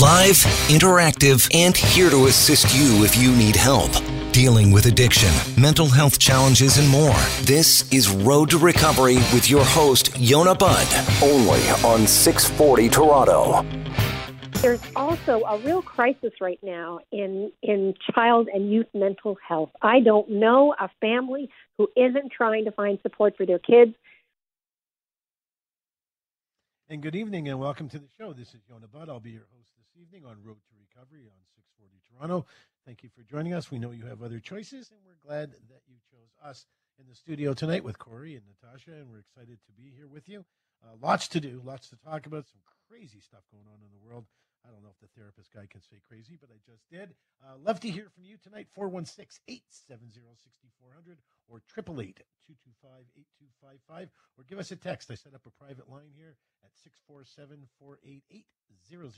Live, interactive, and here to assist you if you need help. Dealing with addiction, mental health challenges, and more. This is Road to Recovery with your host, Yonah Budd, only on 640 Toronto. There's also a real crisis right now in, in child and youth mental health. I don't know a family who isn't trying to find support for their kids. And good evening and welcome to the show. This is Yonah Budd. I'll be your host evening on Road to Recovery on 640 Toronto. Thank you for joining us. We know you have other choices, and we're glad that you chose us in the studio tonight with Corey and Natasha, and we're excited to be here with you. Uh, lots to do, lots to talk about, some crazy stuff going on in the world. I don't know if the therapist guy can say crazy, but I just did. Uh, love to hear from you tonight, 416 870 6400 or 888 225 8255, or give us a text. I set up a private line here at 647 488 0086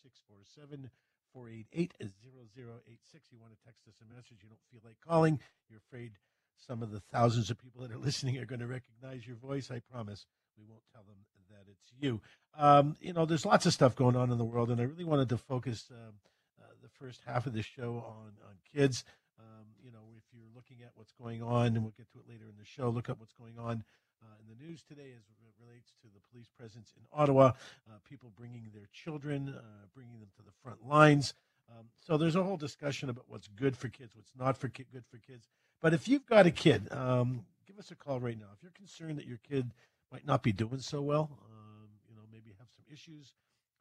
647 488 0086. You want to text us a message, you don't feel like calling, you're afraid some of the thousands of people that are listening are going to recognize your voice. I promise we won't tell them that it's you. Um, you know, there's lots of stuff going on in the world, and I really wanted to focus um, uh, the first half of the show on on kids. Um, you know, if you're looking at what's going on, and we'll get to it later in the show, look up what's going on uh, in the news today as it relates to the police presence in Ottawa, uh, people bringing their children, uh, bringing them to the front lines. Um, so there's a whole discussion about what's good for kids, what's not for ki- good for kids. But if you've got a kid, um, give us a call right now. If you're concerned that your kid might not be doing so well, um, you know, maybe have some issues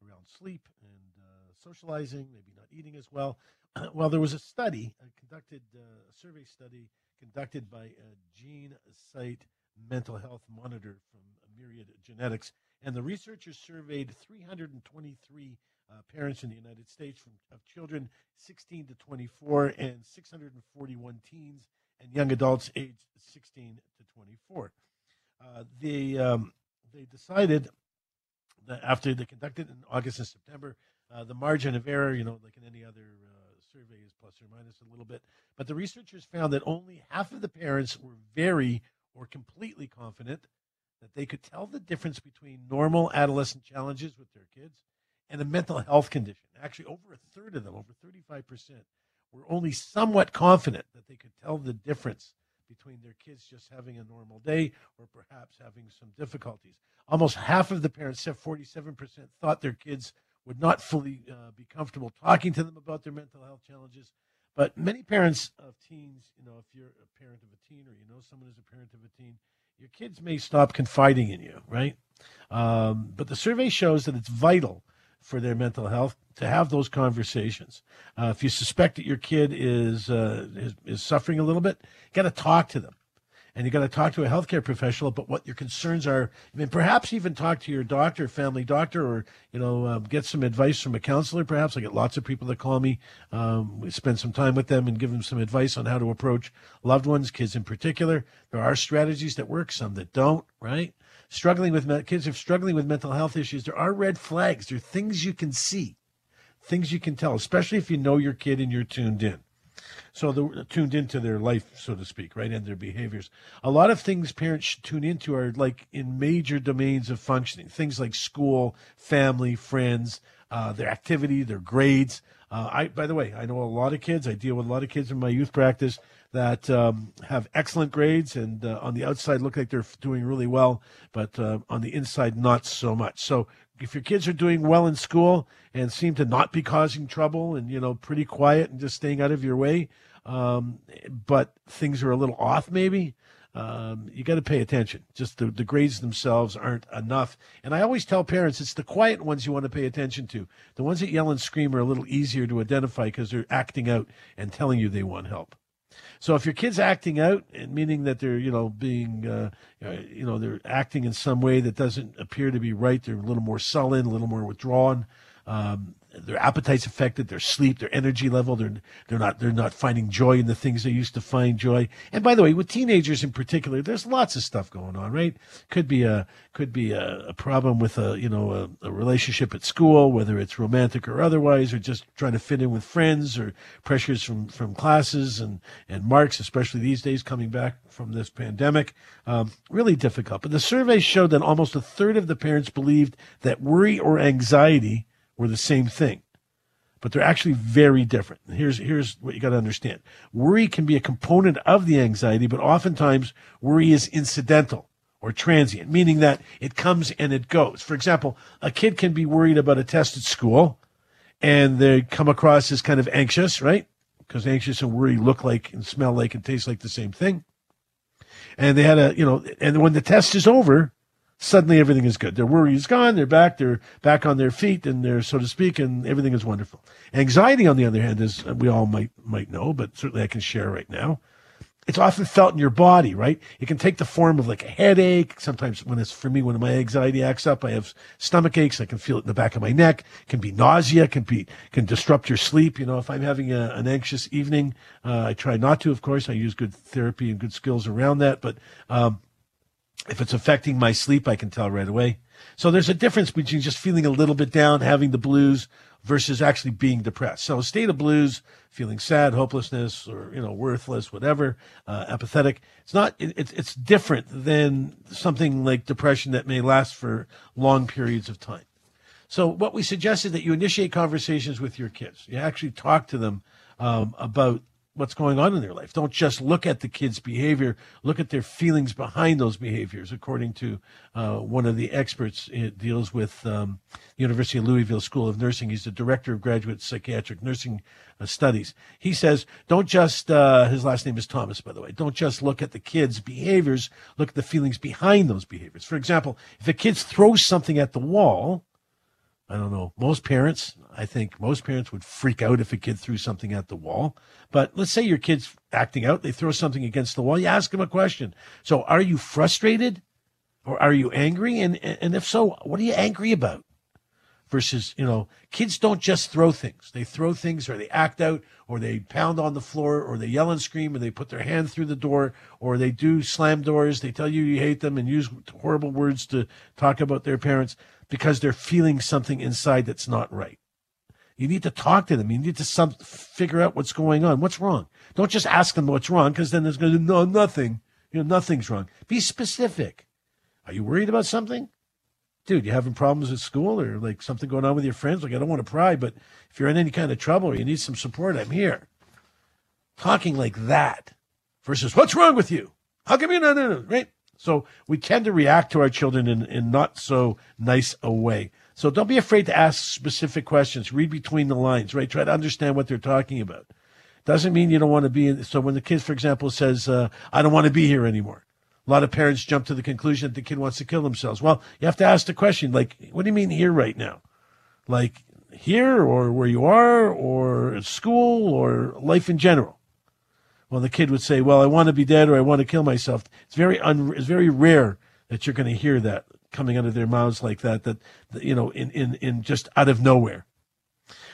around sleep and uh, socializing, maybe not eating as well. well, there was a study uh, conducted, uh, a survey study conducted by Gene Site mental health monitor from Myriad Genetics. And the researchers surveyed 323 uh, parents in the United States from, of children 16 to 24 and 641 teens and young adults aged 16 to 24. Uh, they, um, they decided that after they conducted in August and September, uh, the margin of error, you know, like in any other uh, survey, is plus or minus a little bit. But the researchers found that only half of the parents were very or completely confident that they could tell the difference between normal adolescent challenges with their kids and a mental health condition. Actually, over a third of them, over 35%, were only somewhat confident that they could tell the difference between their kids just having a normal day or perhaps having some difficulties. Almost half of the parents, 47%, thought their kids would not fully uh, be comfortable talking to them about their mental health challenges but many parents of teens, you know, if you're a parent of a teen or you know someone who's a parent of a teen, your kids may stop confiding in you, right? Um, but the survey shows that it's vital for their mental health to have those conversations. Uh, if you suspect that your kid is, uh, is, is suffering a little bit, you got to talk to them and you got to talk to a healthcare professional about what your concerns are. I mean, perhaps even talk to your doctor, family doctor, or you know, um, get some advice from a counselor. Perhaps I get lots of people that call me. Um, we spend some time with them and give them some advice on how to approach loved ones, kids in particular. There are strategies that work, some that don't. Right? Struggling with kids are struggling with mental health issues. There are red flags. There are things you can see, things you can tell, especially if you know your kid and you're tuned in. So they're tuned into their life, so to speak, right, and their behaviors. A lot of things parents should tune into are like in major domains of functioning, things like school, family, friends, uh, their activity, their grades. Uh, I, by the way, I know a lot of kids. I deal with a lot of kids in my youth practice that um, have excellent grades and uh, on the outside look like they're doing really well, but uh, on the inside not so much. So if your kids are doing well in school and seem to not be causing trouble and you know pretty quiet and just staying out of your way, um, but things are a little off maybe. Um, you got to pay attention. Just the, the grades themselves aren't enough. And I always tell parents it's the quiet ones you want to pay attention to. The ones that yell and scream are a little easier to identify because they're acting out and telling you they want help. So if your kid's acting out, meaning that they're you know being uh, uh, you know they're acting in some way that doesn't appear to be right, they're a little more sullen, a little more withdrawn. Um, their appetite's affected, their sleep, their energy level. They're they're not they're not finding joy in the things they used to find joy. And by the way, with teenagers in particular, there's lots of stuff going on, right? Could be a could be a, a problem with a you know a, a, relationship at school, whether it's romantic or otherwise, or just trying to fit in with friends, or pressures from from classes and and marks, especially these days coming back from this pandemic. Um, really difficult. But the survey showed that almost a third of the parents believed that worry or anxiety or the same thing, but they're actually very different. Here's here's what you got to understand: worry can be a component of the anxiety, but oftentimes worry is incidental or transient, meaning that it comes and it goes. For example, a kid can be worried about a test at school, and they come across as kind of anxious, right? Because anxious and worry look like and smell like and taste like the same thing. And they had a, you know, and when the test is over, suddenly everything is good. Their worry is gone. They're back. They're back on their feet, and they're so to speak, and everything is wonderful. Anxiety, on the other hand, is we all might might know, but certainly I can share right now. It's often felt in your body, right? It can take the form of like a headache. Sometimes when it's for me, when my anxiety acts up, I have stomach aches. I can feel it in the back of my neck. It can be nausea. Can be can disrupt your sleep. You know, if I'm having a, an anxious evening, uh, I try not to. Of course, I use good therapy and good skills around that, but. Um, if it's affecting my sleep, I can tell right away. So there's a difference between just feeling a little bit down, having the blues, versus actually being depressed. So a state of blues, feeling sad, hopelessness, or you know worthless, whatever, uh, apathetic. It's not. It, it's it's different than something like depression that may last for long periods of time. So what we suggest is that you initiate conversations with your kids. You actually talk to them um, about what's going on in their life. Don't just look at the kids' behavior, look at their feelings behind those behaviors. According to uh, one of the experts, it deals with um, the University of Louisville School of Nursing. He's the director of graduate psychiatric nursing uh, studies. He says, don't just, uh, his last name is Thomas, by the way, don't just look at the kids' behaviors, look at the feelings behind those behaviors. For example, if a kid throws something at the wall, I don't know. Most parents, I think most parents would freak out if a kid threw something at the wall. But let's say your kid's acting out, they throw something against the wall, you ask them a question. So are you frustrated or are you angry? And, and if so, what are you angry about? Versus, you know, kids don't just throw things. They throw things or they act out or they pound on the floor or they yell and scream or they put their hand through the door or they do slam doors. They tell you you hate them and use horrible words to talk about their parents because they're feeling something inside that's not right. You need to talk to them. You need to some, figure out what's going on. What's wrong? Don't just ask them what's wrong because then there's going to be no nothing. You know, nothing's wrong. Be specific. Are you worried about something? Dude, you having problems at school or like something going on with your friends? Like, I don't want to pry, but if you're in any kind of trouble or you need some support, I'm here. Talking like that versus what's wrong with you? How come you're not, right? So we tend to react to our children in, in not so nice a way. So don't be afraid to ask specific questions. Read between the lines, right? Try to understand what they're talking about. Doesn't mean you don't want to be in. So when the kid, for example, says, uh, I don't want to be here anymore. A lot of parents jump to the conclusion that the kid wants to kill themselves. Well, you have to ask the question, like, what do you mean here right now? Like here or where you are or at school or life in general? Well, the kid would say, well, I want to be dead or I want to kill myself. It's very, un- it's very rare that you're going to hear that coming out of their mouths like that, that, you know, in, in, in just out of nowhere.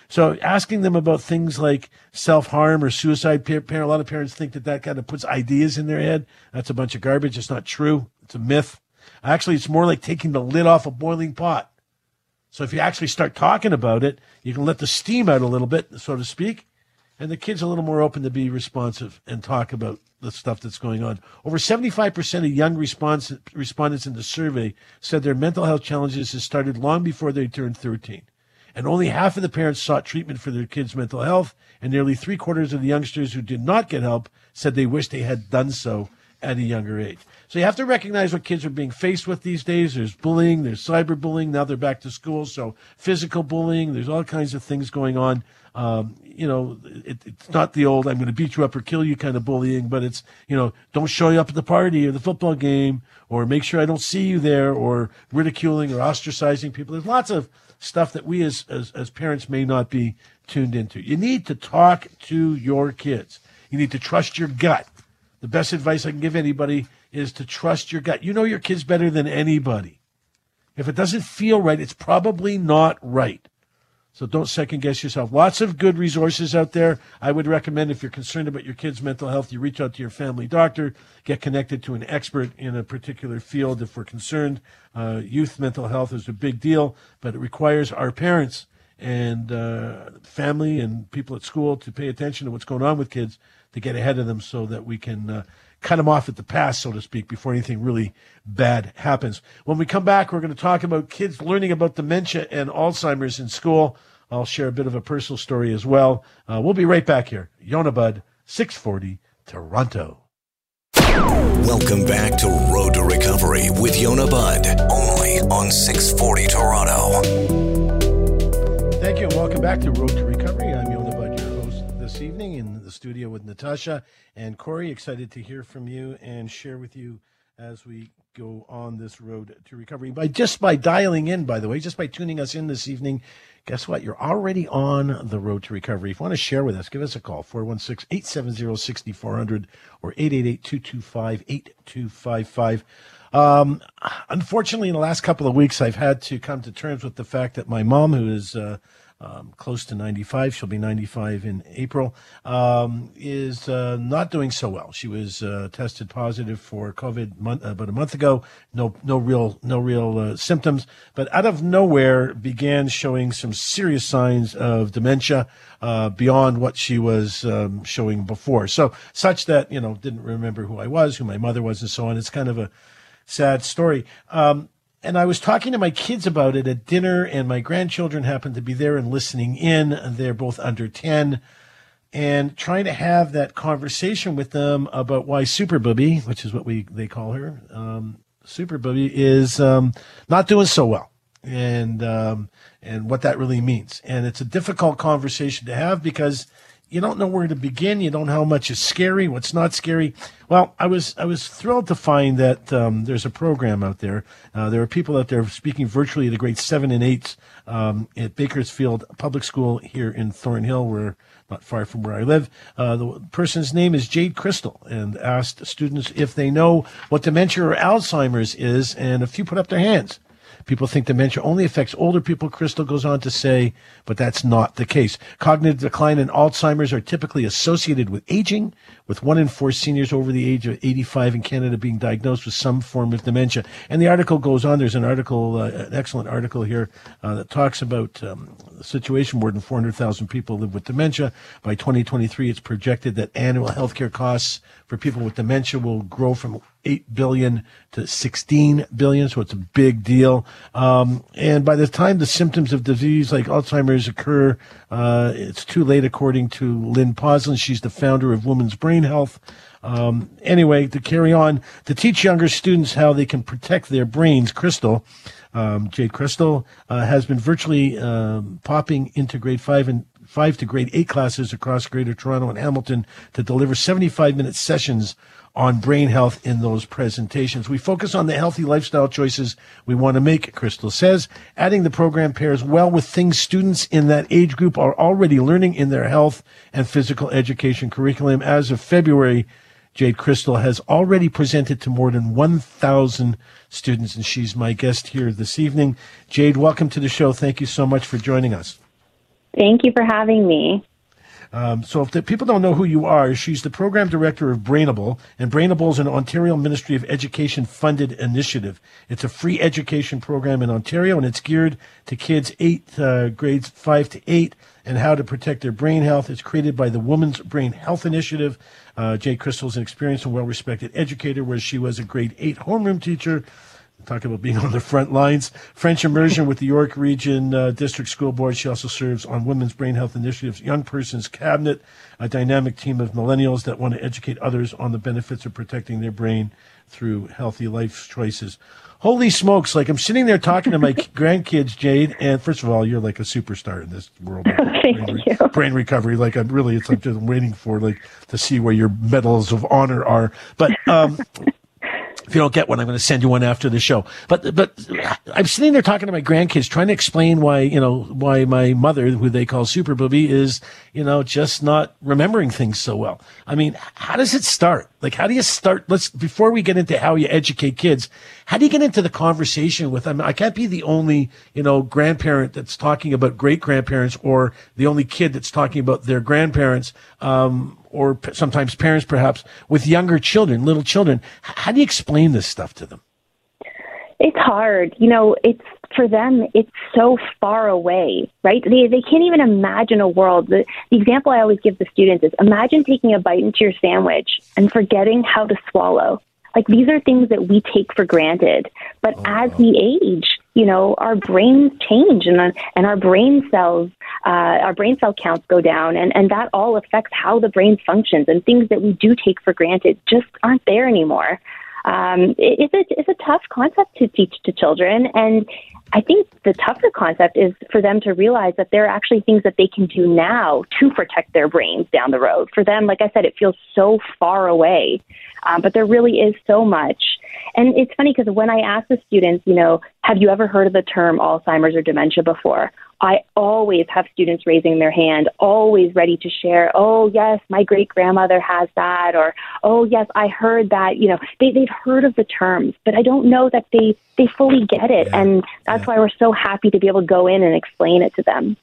So asking them about things like self-harm or suicide, a lot of parents think that that kind of puts ideas in their head. That's a bunch of garbage. It's not true. It's a myth. Actually, it's more like taking the lid off a boiling pot. So if you actually start talking about it, you can let the steam out a little bit, so to speak, and the kid's a little more open to be responsive and talk about the stuff that's going on. Over 75% of young response, respondents in the survey said their mental health challenges had started long before they turned 13. And only half of the parents sought treatment for their kids' mental health, and nearly three quarters of the youngsters who did not get help said they wished they had done so at a younger age. So you have to recognize what kids are being faced with these days. There's bullying, there's cyberbullying. Now they're back to school, so physical bullying. There's all kinds of things going on. Um, you know, it, it's not the old "I'm going to beat you up or kill you" kind of bullying, but it's you know, don't show you up at the party or the football game, or make sure I don't see you there, or ridiculing or ostracizing people. There's lots of stuff that we as, as, as parents may not be tuned into. You need to talk to your kids. You need to trust your gut. The best advice I can give anybody is to trust your gut. You know your kids better than anybody. If it doesn't feel right, it's probably not right. So don't second guess yourself. Lots of good resources out there. I would recommend if you're concerned about your kid's mental health, you reach out to your family doctor, get connected to an expert in a particular field if we're concerned. Uh, youth mental health is a big deal, but it requires our parents and uh, family and people at school to pay attention to what's going on with kids to get ahead of them so that we can uh, cut them off at the pass, so to speak, before anything really bad happens. When we come back, we're going to talk about kids learning about dementia and Alzheimer's in school. I'll share a bit of a personal story as well. Uh, we'll be right back here. Yonah Budd, 640 Toronto. Welcome back to Road to Recovery with Yonah Budd, only on 640 Toronto. Thank you, and welcome back to Road to Recovery. This evening in the studio with Natasha and Corey. Excited to hear from you and share with you as we go on this road to recovery. By just by dialing in, by the way, just by tuning us in this evening, guess what? You're already on the road to recovery. If you want to share with us, give us a call, 416-870-6400 or 888-225-8255. Um, unfortunately, in the last couple of weeks, I've had to come to terms with the fact that my mom, who is uh, um, close to 95. She'll be 95 in April. Um, is uh, not doing so well. She was uh, tested positive for COVID month, about a month ago. No, no real, no real uh, symptoms, but out of nowhere began showing some serious signs of dementia uh, beyond what she was um, showing before. So such that you know didn't remember who I was, who my mother was, and so on. It's kind of a sad story. Um, and I was talking to my kids about it at dinner, and my grandchildren happened to be there and listening in. They're both under 10, and trying to have that conversation with them about why Super Booby, which is what we they call her, um, Super Booby, is um, not doing so well, and um, and what that really means. And it's a difficult conversation to have because you don't know where to begin. You don't know how much is scary, what's not scary. Well, I was I was thrilled to find that um, there's a program out there. Uh, there are people out there speaking virtually to grade seven and eight um, at Bakersfield Public School here in Thornhill, where not far from where I live. Uh, the person's name is Jade Crystal, and asked students if they know what dementia or Alzheimer's is, and a few put up their hands. People think dementia only affects older people, Crystal goes on to say, but that's not the case. Cognitive decline and Alzheimer's are typically associated with aging, with one in four seniors over the age of 85 in Canada being diagnosed with some form of dementia. And the article goes on. There's an article, uh, an excellent article here uh, that talks about um, the situation. More than 400,000 people live with dementia. By 2023, it's projected that annual healthcare costs for people with dementia will grow from 8 billion to 16 billion. So it's a big deal. Um, and by the time the symptoms of disease like Alzheimer's occur, uh, it's too late, according to Lynn Posluns. She's the founder of Women's Brain Health. Um, anyway, to carry on, to teach younger students how they can protect their brains, Crystal, um, Jade Crystal, uh, has been virtually um, popping into grade five and five to grade eight classes across Greater Toronto and Hamilton to deliver 75 minute sessions on brain health in those presentations. We focus on the healthy lifestyle choices we want to make, Crystal says. Adding the program pairs well with things students in that age group are already learning in their health and physical education curriculum. As of February, Jade Crystal has already presented to more than 1,000 students, and she's my guest here this evening. Jade, welcome to the show. Thank you so much for joining us. Thank you for having me. Um, so if the, people don't know who you are, she's the program director of Brainable, and Brainable is an Ontario Ministry of Education funded initiative. It's a free education program in Ontario, and it's geared to kids eight uh, grades five to eight and how to protect their brain health. It's created by the Women's Brain Health Initiative. Uh, Jade Crystal is an experienced and well-respected educator, where she was a grade eight homeroom teacher Talk about being on the front lines. French immersion with the York Region uh, District School Board. She also serves on Women's Brain Health Initiative's Young Persons Cabinet, a dynamic team of millennials that want to educate others on the benefits of protecting their brain through healthy life choices. Holy smokes! Like I'm sitting there talking to my grandkids, Jade, and first of all, you're like a superstar in this world. Of Thank brain, you. brain recovery. Like I'm really, it's like just waiting for like to see where your medals of honor are. But um, if you don't get one, I'm going to send you one after the show. But but I'm sitting there talking to my grandkids, trying to explain why you know why my mother, who they call Super Booby, is you know just not remembering things so well. I mean, how does it start? Like, how do you start? Let's before we get into how you educate kids, how do you get into the conversation with them? I can't be the only you know grandparent that's talking about great grandparents, or the only kid that's talking about their grandparents. Um, or p- sometimes parents perhaps with younger children, little children. How do you explain this stuff to them? It's hard. You know, it's for them, it's so far away, right? They, they can't even imagine a world. The, the example I always give the students is imagine taking a bite into your sandwich and forgetting how to swallow. Like these are things that we take for granted. But oh, as wow. we age, you know, our brains change and, and our brain cells, uh, our brain cell counts go down, and, and that all affects how the brain functions. And things that we do take for granted just aren't there anymore. Um, it, it's, a, it's a tough concept to teach to children, and I think the tougher concept is for them to realize that there are actually things that they can do now to protect their brains down the road. For them, like I said, it feels so far away, um, but there really is so much. And it's funny because when I ask the students, you know, have you ever heard of the term Alzheimer's or dementia before? I always have students raising their hand, always ready to share. Oh, yes, my great grandmother has that, or oh, yes, I heard that. You know, they, they've heard of the terms, but I don't know that they, they fully get it. Yeah. And that's yeah. why we're so happy to be able to go in and explain it to them.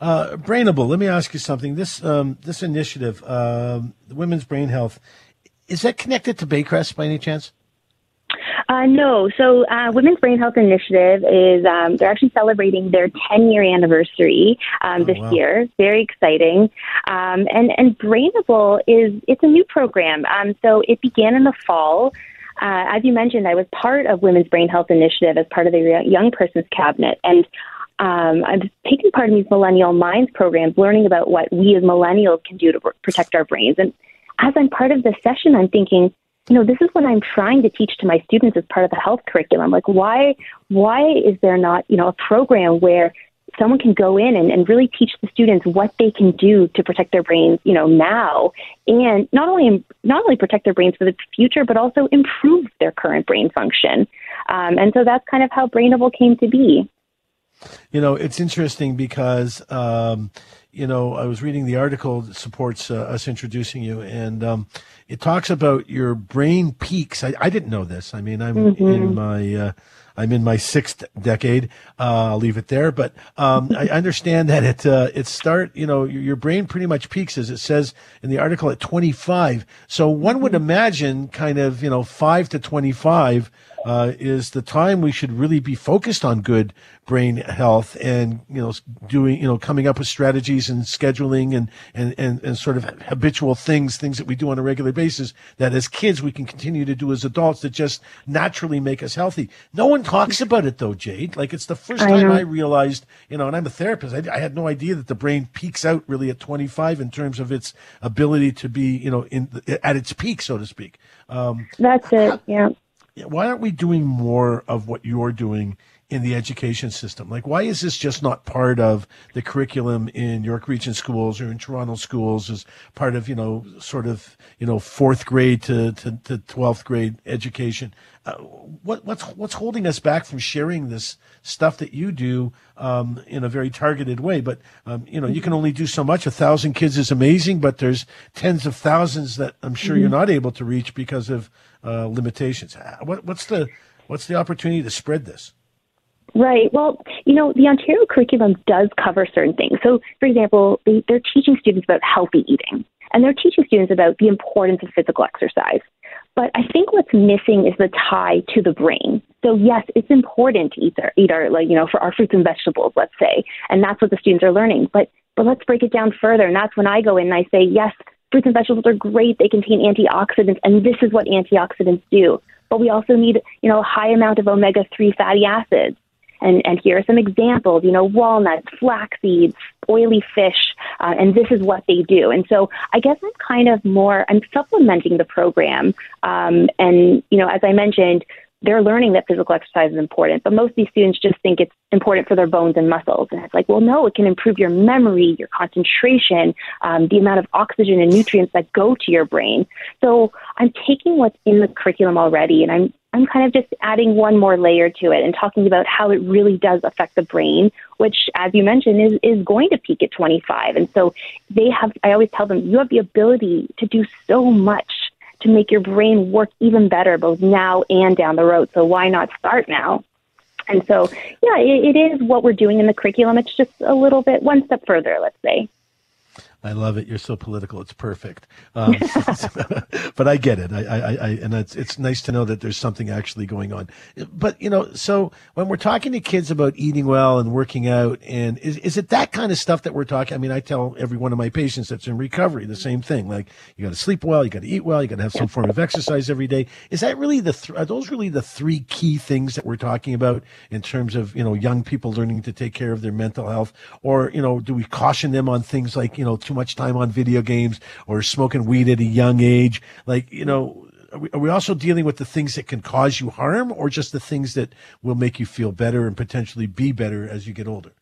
Uh, Brainable, let me ask you something. This um, this initiative, um, Women's Brain Health, is that connected to Baycrest by any chance? Uh, no. So, uh, Women's Brain Health Initiative is um, they're actually celebrating their 10 year anniversary um, oh, this wow. year. Very exciting. Um, and and Brainable is it's a new program. Um, so it began in the fall. Uh, as you mentioned, I was part of Women's Brain Health Initiative as part of the Young Persons Cabinet, and um, I've taken part in these Millennial Minds programs, learning about what we as millennials can do to protect our brains. And as I'm part of this session, I'm thinking you know, this is what I'm trying to teach to my students as part of the health curriculum. Like, why, why is there not, you know, a program where someone can go in and, and really teach the students what they can do to protect their brains, you know, now, and not only not only protect their brains for the future, but also improve their current brain function. Um, and so that's kind of how Brainable came to be. You know, it's interesting because. Um, you know, I was reading the article that supports uh, us introducing you, and um, it talks about your brain peaks. I, I didn't know this. I mean, I'm mm-hmm. in my uh, I'm in my sixth decade. Uh, I'll leave it there. But um, I understand that it uh, it start. You know, your, your, brain pretty much peaks, as it says in the article, at 25. So one would mm-hmm. imagine, kind of, you know, five to 25 uh, is the time we should really be focused on good brain health and you know doing you know coming up with strategies and scheduling and and and, and sort of habitual things things that we do on a regular basis that as kids we can continue to do as adults that just naturally make us healthy. No one talks about it though jade. Like it's the first time I, I realized you know and i'm a therapist. I, I, had no idea that the brain peaks out really at 25 in terms of its ability to be you know in at its peak so to speak. Um, that's it. Yeah why aren't we doing more of what you're doing in the education system? Like, why is this just not part of the curriculum in York Region schools or in Toronto schools as part of, you know, sort of, you know, fourth grade to, to, to 12th grade education? Uh, what, what's, what's holding us back from sharing this stuff that you do um, in a very targeted way? But, um, you know, you can only do so much. A thousand kids is amazing, but there's tens of thousands that I'm sure mm-hmm. you're not able to reach because of uh, limitations. What, what's the, what's the opportunity to spread this? Right. Well, you know, the Ontario curriculum does cover certain things. So, for example, they, they're teaching students about healthy eating, and they're teaching students about the importance of physical exercise. But I think what's missing is the tie to the brain. So yes, it's important to eat our, eat our like you know for our fruits and vegetables, let's say, and that's what the students are learning. But but let's break it down further, and that's when I go in and I say yes, fruits and vegetables are great. They contain antioxidants, and this is what antioxidants do. But we also need you know a high amount of omega three fatty acids. And, and here are some examples, you know, walnuts, flax seeds, oily fish, uh, and this is what they do. And so I guess I'm kind of more, I'm supplementing the program. Um, and, you know, as I mentioned, they're learning that physical exercise is important, but most of these students just think it's important for their bones and muscles. And it's like, well, no, it can improve your memory, your concentration, um, the amount of oxygen and nutrients that go to your brain. So I'm taking what's in the curriculum already and I'm I'm kind of just adding one more layer to it and talking about how it really does affect the brain, which, as you mentioned, is, is going to peak at 25. And so they have, I always tell them, you have the ability to do so much to make your brain work even better, both now and down the road. So why not start now? And so, yeah, it, it is what we're doing in the curriculum. It's just a little bit one step further, let's say. I love it. You're so political. It's perfect. Um, but I get it. I, I, I, and it's, it's nice to know that there's something actually going on. But, you know, so when we're talking to kids about eating well and working out, and is, is it that kind of stuff that we're talking? I mean, I tell every one of my patients that's in recovery the same thing. Like, you got to sleep well, you got to eat well, you got to have some form of exercise every day. Is that really the, th- are those really the three key things that we're talking about in terms of, you know, young people learning to take care of their mental health? Or, you know, do we caution them on things like, you know, too much time on video games or smoking weed at a young age. Like, you know, are we, are we also dealing with the things that can cause you harm or just the things that will make you feel better and potentially be better as you get older?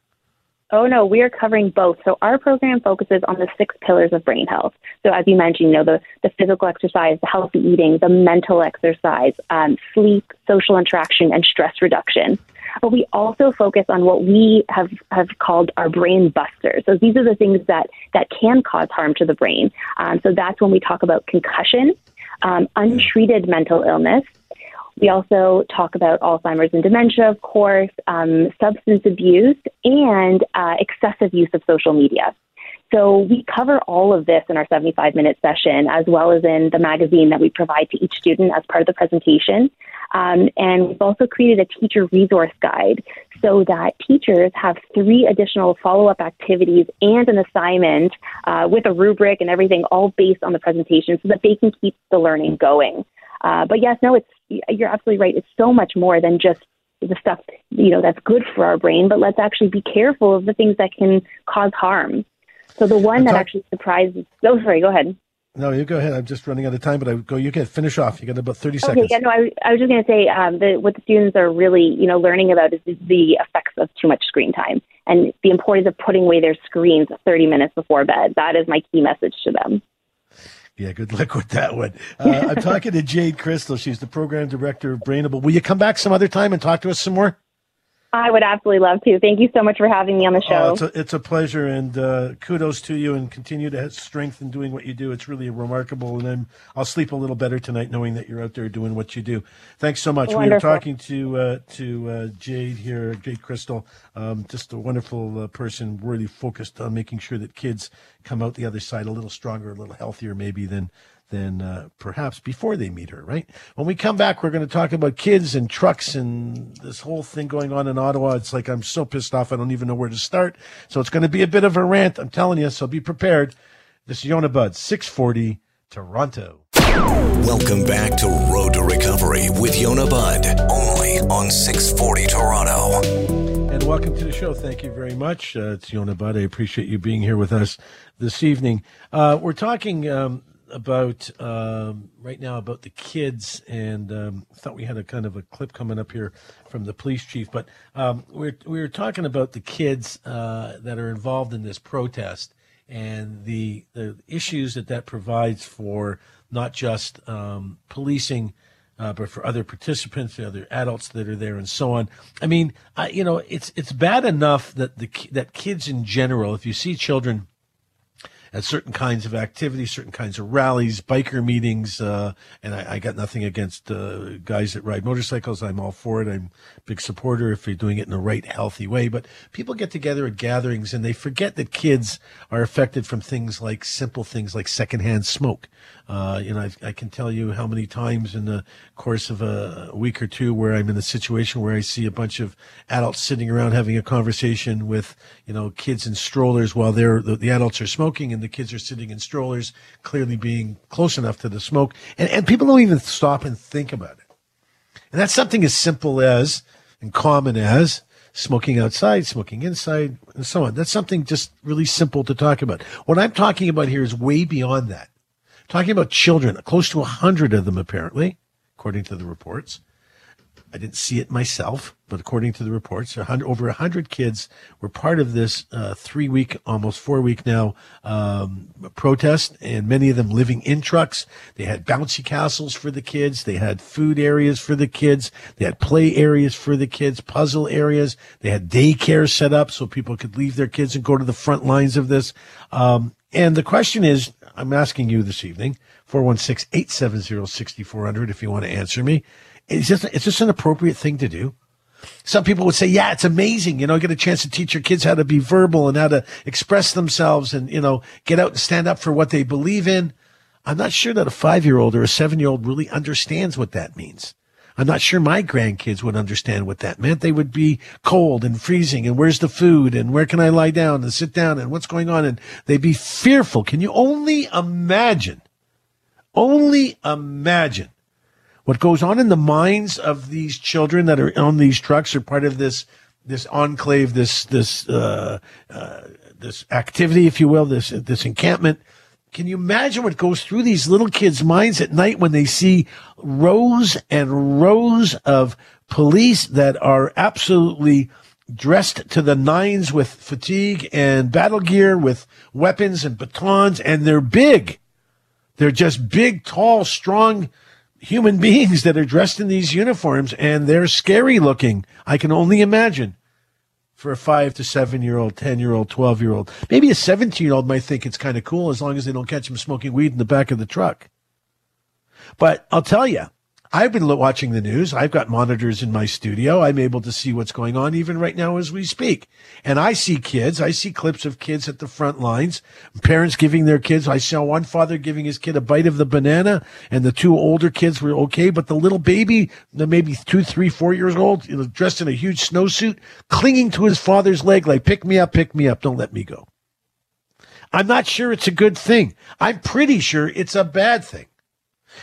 Oh no, we are covering both. So our program focuses on the six pillars of brain health. So as you mentioned, you know the, the physical exercise, the healthy eating, the mental exercise, um, sleep, social interaction, and stress reduction but we also focus on what we have, have called our brain busters. So these are the things that, that can cause harm to the brain. Um, so that's when we talk about concussion, um, untreated mental illness. We also talk about Alzheimer's and dementia, of course, um, substance abuse, and uh, excessive use of social media. So we cover all of this in our 75 minute session, as well as in the magazine that we provide to each student as part of the presentation. Um, and we've also created a teacher resource guide so that teachers have three additional follow up activities and an assignment uh, with a rubric and everything, all based on the presentation, so that they can keep the learning going. Uh, but yes, no, it's you're absolutely right. It's so much more than just the stuff you know that's good for our brain, but let's actually be careful of the things that can cause harm. So the one that actually surprises. Oh, sorry. Go ahead. No, you go ahead. I'm just running out of time, but I go. You can finish off. You got about thirty okay, seconds. Yeah, no, I, I was just going to say um, that what the students are really, you know, learning about is the effects of too much screen time and the importance of putting away their screens 30 minutes before bed. That is my key message to them. Yeah, good luck with that one. Uh, I'm talking to Jade Crystal. She's the program director of Brainable. Will you come back some other time and talk to us some more? I would absolutely love to. Thank you so much for having me on the show. Oh, it's, a, it's, a, pleasure, and uh, kudos to you, and continue to have strength in doing what you do. It's really remarkable, and I'm, I'll sleep a little better tonight knowing that you're out there doing what you do. Thanks so much. Wonderful. We were talking to uh, to uh, Jade here, Jade Crystal, um, just a wonderful uh, person, really focused on making sure that kids come out the other side a little stronger, a little healthier, maybe than than uh, perhaps before they meet her, right? When we come back, we're going to talk about kids and trucks and this whole thing going on in Ottawa. It's like I'm so pissed off, I don't even know where to start. So it's going to be a bit of a rant, I'm telling you, so be prepared. This is Yonah Budd, 640 Toronto. Welcome back to Road to Recovery with Yonah Budd, only on 640 Toronto. And welcome to the show. Thank you very much. Uh, it's Yonah Budd. I appreciate you being here with us this evening. Uh, we're talking um, about um, right now about the kids, and um, thought we had a kind of a clip coming up here from the police chief. But um, we're we were talking about the kids uh, that are involved in this protest and the the issues that that provides for not just um, policing. Uh, but for other participants, the other adults that are there, and so on. I mean, I, you know, it's it's bad enough that the that kids in general, if you see children at certain kinds of activities, certain kinds of rallies, biker meetings. Uh, and I, I, got nothing against uh, guys that ride motorcycles. I'm all for it. I'm a big supporter if you're doing it in the right, healthy way. But people get together at gatherings and they forget that kids are affected from things like simple things like secondhand smoke. Uh, you know, I, I, can tell you how many times in the course of a week or two where I'm in a situation where I see a bunch of adults sitting around having a conversation with, you know, kids in strollers while they're, the, the adults are smoking and the kids are sitting in strollers, clearly being close enough to the smoke. And, and people don't even stop and think about it. And that's something as simple as and common as smoking outside, smoking inside, and so on. That's something just really simple to talk about. What I'm talking about here is way beyond that talking about children, close to a hundred of them apparently, according to the reports. I didn't see it myself, but according to the reports, 100, over 100 kids were part of this uh, three week, almost four week now um, protest, and many of them living in trucks. They had bouncy castles for the kids. They had food areas for the kids. They had play areas for the kids, puzzle areas. They had daycare set up so people could leave their kids and go to the front lines of this. Um, and the question is, I'm asking you this evening, 416-870-6400 if you want to answer me. Is this an appropriate thing to do? some people would say, yeah, it's amazing. You know, get a chance to teach your kids how to be verbal and how to express themselves and, you know, get out and stand up for what they believe in. I'm not sure that a five year old or a seven year old really understands what that means. I'm not sure my grandkids would understand what that meant. They would be cold and freezing and where's the food and where can I lie down and sit down and what's going on? And they'd be fearful. Can you only imagine? Only imagine what goes on in the minds of these children that are on these trucks are part of this, this enclave, this, this, uh, uh, this activity, if you will, this, this encampment can you imagine what goes through these little kids' minds at night when they see rows and rows of police that are absolutely dressed to the nines with fatigue and battle gear with weapons and batons and they're big. They're just big, tall, strong human beings that are dressed in these uniforms and they're scary looking. I can only imagine for a five to seven year old, 10 year old, 12 year old. Maybe a 17 year old might think it's kind of cool as long as they don't catch him smoking weed in the back of the truck. But I'll tell you, I've been watching the news. I've got monitors in my studio. I'm able to see what's going on even right now as we speak. And I see kids. I see clips of kids at the front lines, parents giving their kids. I saw one father giving his kid a bite of the banana and the two older kids were okay. But the little baby, maybe two, three, four years old, dressed in a huge snowsuit, clinging to his father's leg, like, pick me up, pick me up. Don't let me go. I'm not sure it's a good thing. I'm pretty sure it's a bad thing.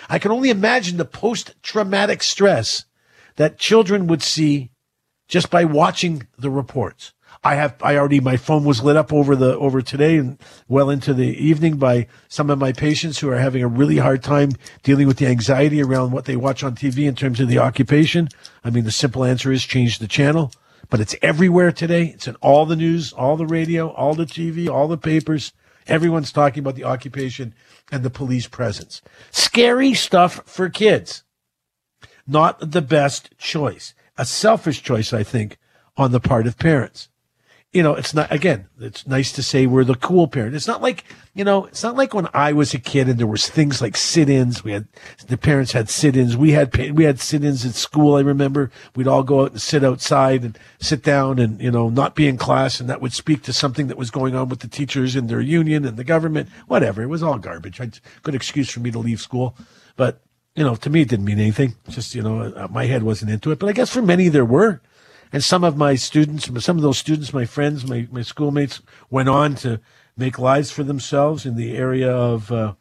I can only imagine the post traumatic stress that children would see just by watching the reports. I have, I already, my phone was lit up over the, over today and well into the evening by some of my patients who are having a really hard time dealing with the anxiety around what they watch on TV in terms of the occupation. I mean, the simple answer is change the channel, but it's everywhere today. It's in all the news, all the radio, all the TV, all the papers. Everyone's talking about the occupation and the police presence. Scary stuff for kids. Not the best choice. A selfish choice, I think, on the part of parents. You know, it's not, again, it's nice to say we're the cool parent. It's not like, you know, it's not like when I was a kid and there was things like sit-ins. We had, the parents had sit-ins. We had, we had sit-ins at school. I remember we'd all go out and sit outside and sit down and, you know, not be in class. And that would speak to something that was going on with the teachers and their union and the government, whatever. It was all garbage. good excuse for me to leave school. But, you know, to me, it didn't mean anything. Just, you know, uh, my head wasn't into it. But I guess for many there were. And some of my students, some of those students, my friends, my, my schoolmates went on to make lives for themselves in the area of uh,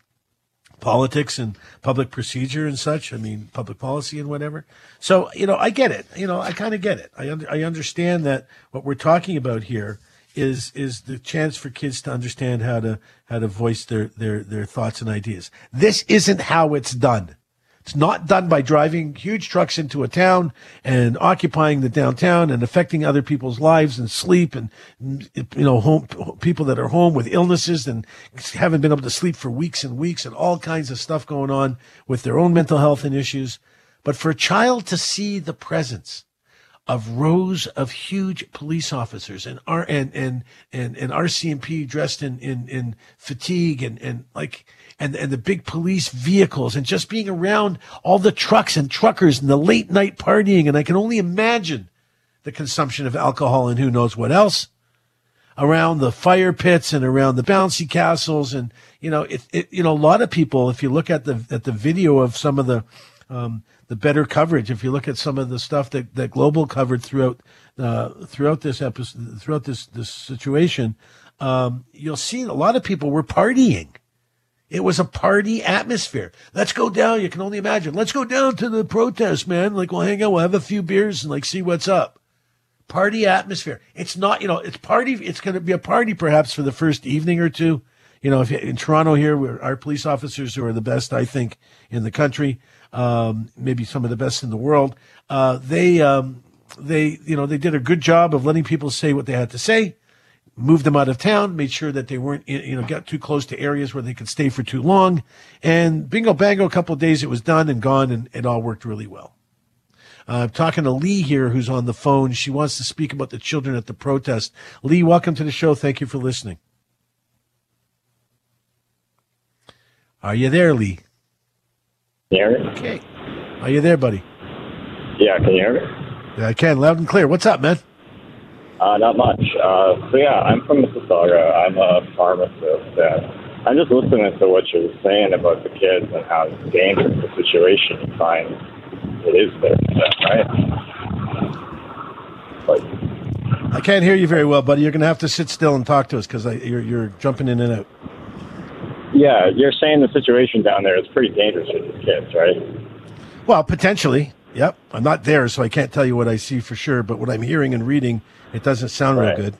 politics and public procedure and such. I mean, public policy and whatever. So, you know, I get it. You know, I kind of get it. I, un- I understand that what we're talking about here is is the chance for kids to understand how to how to voice their their their thoughts and ideas. This isn't how it's done. It's not done by driving huge trucks into a town and occupying the downtown and affecting other people's lives and sleep and, you know, home, people that are home with illnesses and haven't been able to sleep for weeks and weeks and all kinds of stuff going on with their own mental health and issues. But for a child to see the presence of rows of huge police officers and R and and and, and RCMP dressed in, in in fatigue and and like and, and the big police vehicles and just being around all the trucks and truckers and the late night partying. And I can only imagine the consumption of alcohol and who knows what else around the fire pits and around the bouncy castles. And, you know, it, it, you know, a lot of people, if you look at the, at the video of some of the, um, the better coverage, if you look at some of the stuff that, that Global covered throughout, uh, throughout this episode, throughout this, this situation, um, you'll see a lot of people were partying it was a party atmosphere. Let's go down. You can only imagine. Let's go down to the protest, man. Like we'll hang out, we'll have a few beers and like see what's up. Party atmosphere. It's not, you know, it's party. It's going to be a party perhaps for the first evening or two. You know, if in Toronto here, our police officers who are the best, I think, in the country, um, maybe some of the best in the world. Uh, they, um, they, you know, they did a good job of letting people say what they had to say moved them out of town, made sure that they weren't, you know, got too close to areas where they could stay for too long. And bingo bango, a couple of days it was done and gone and it all worked really well. Uh, I'm talking to Lee here, who's on the phone. She wants to speak about the children at the protest. Lee, welcome to the show. Thank you for listening. Are you there, Lee? Can you hear me? Okay. Are you there, buddy? Yeah, can you hear me? Yeah, I can, loud and clear. What's up, man? Uh, not much. Uh, so yeah, I'm from Mississauga. I'm a pharmacist, and I'm just listening to what you're saying about the kids and how dangerous the situation you find it is there, right? Like, I can't hear you very well, buddy. You're going to have to sit still and talk to us because you're you're jumping in and out. Yeah, you're saying the situation down there is pretty dangerous for these kids, right? Well, potentially. Yep. I'm not there, so I can't tell you what I see for sure. But what I'm hearing and reading it doesn't sound right. real good.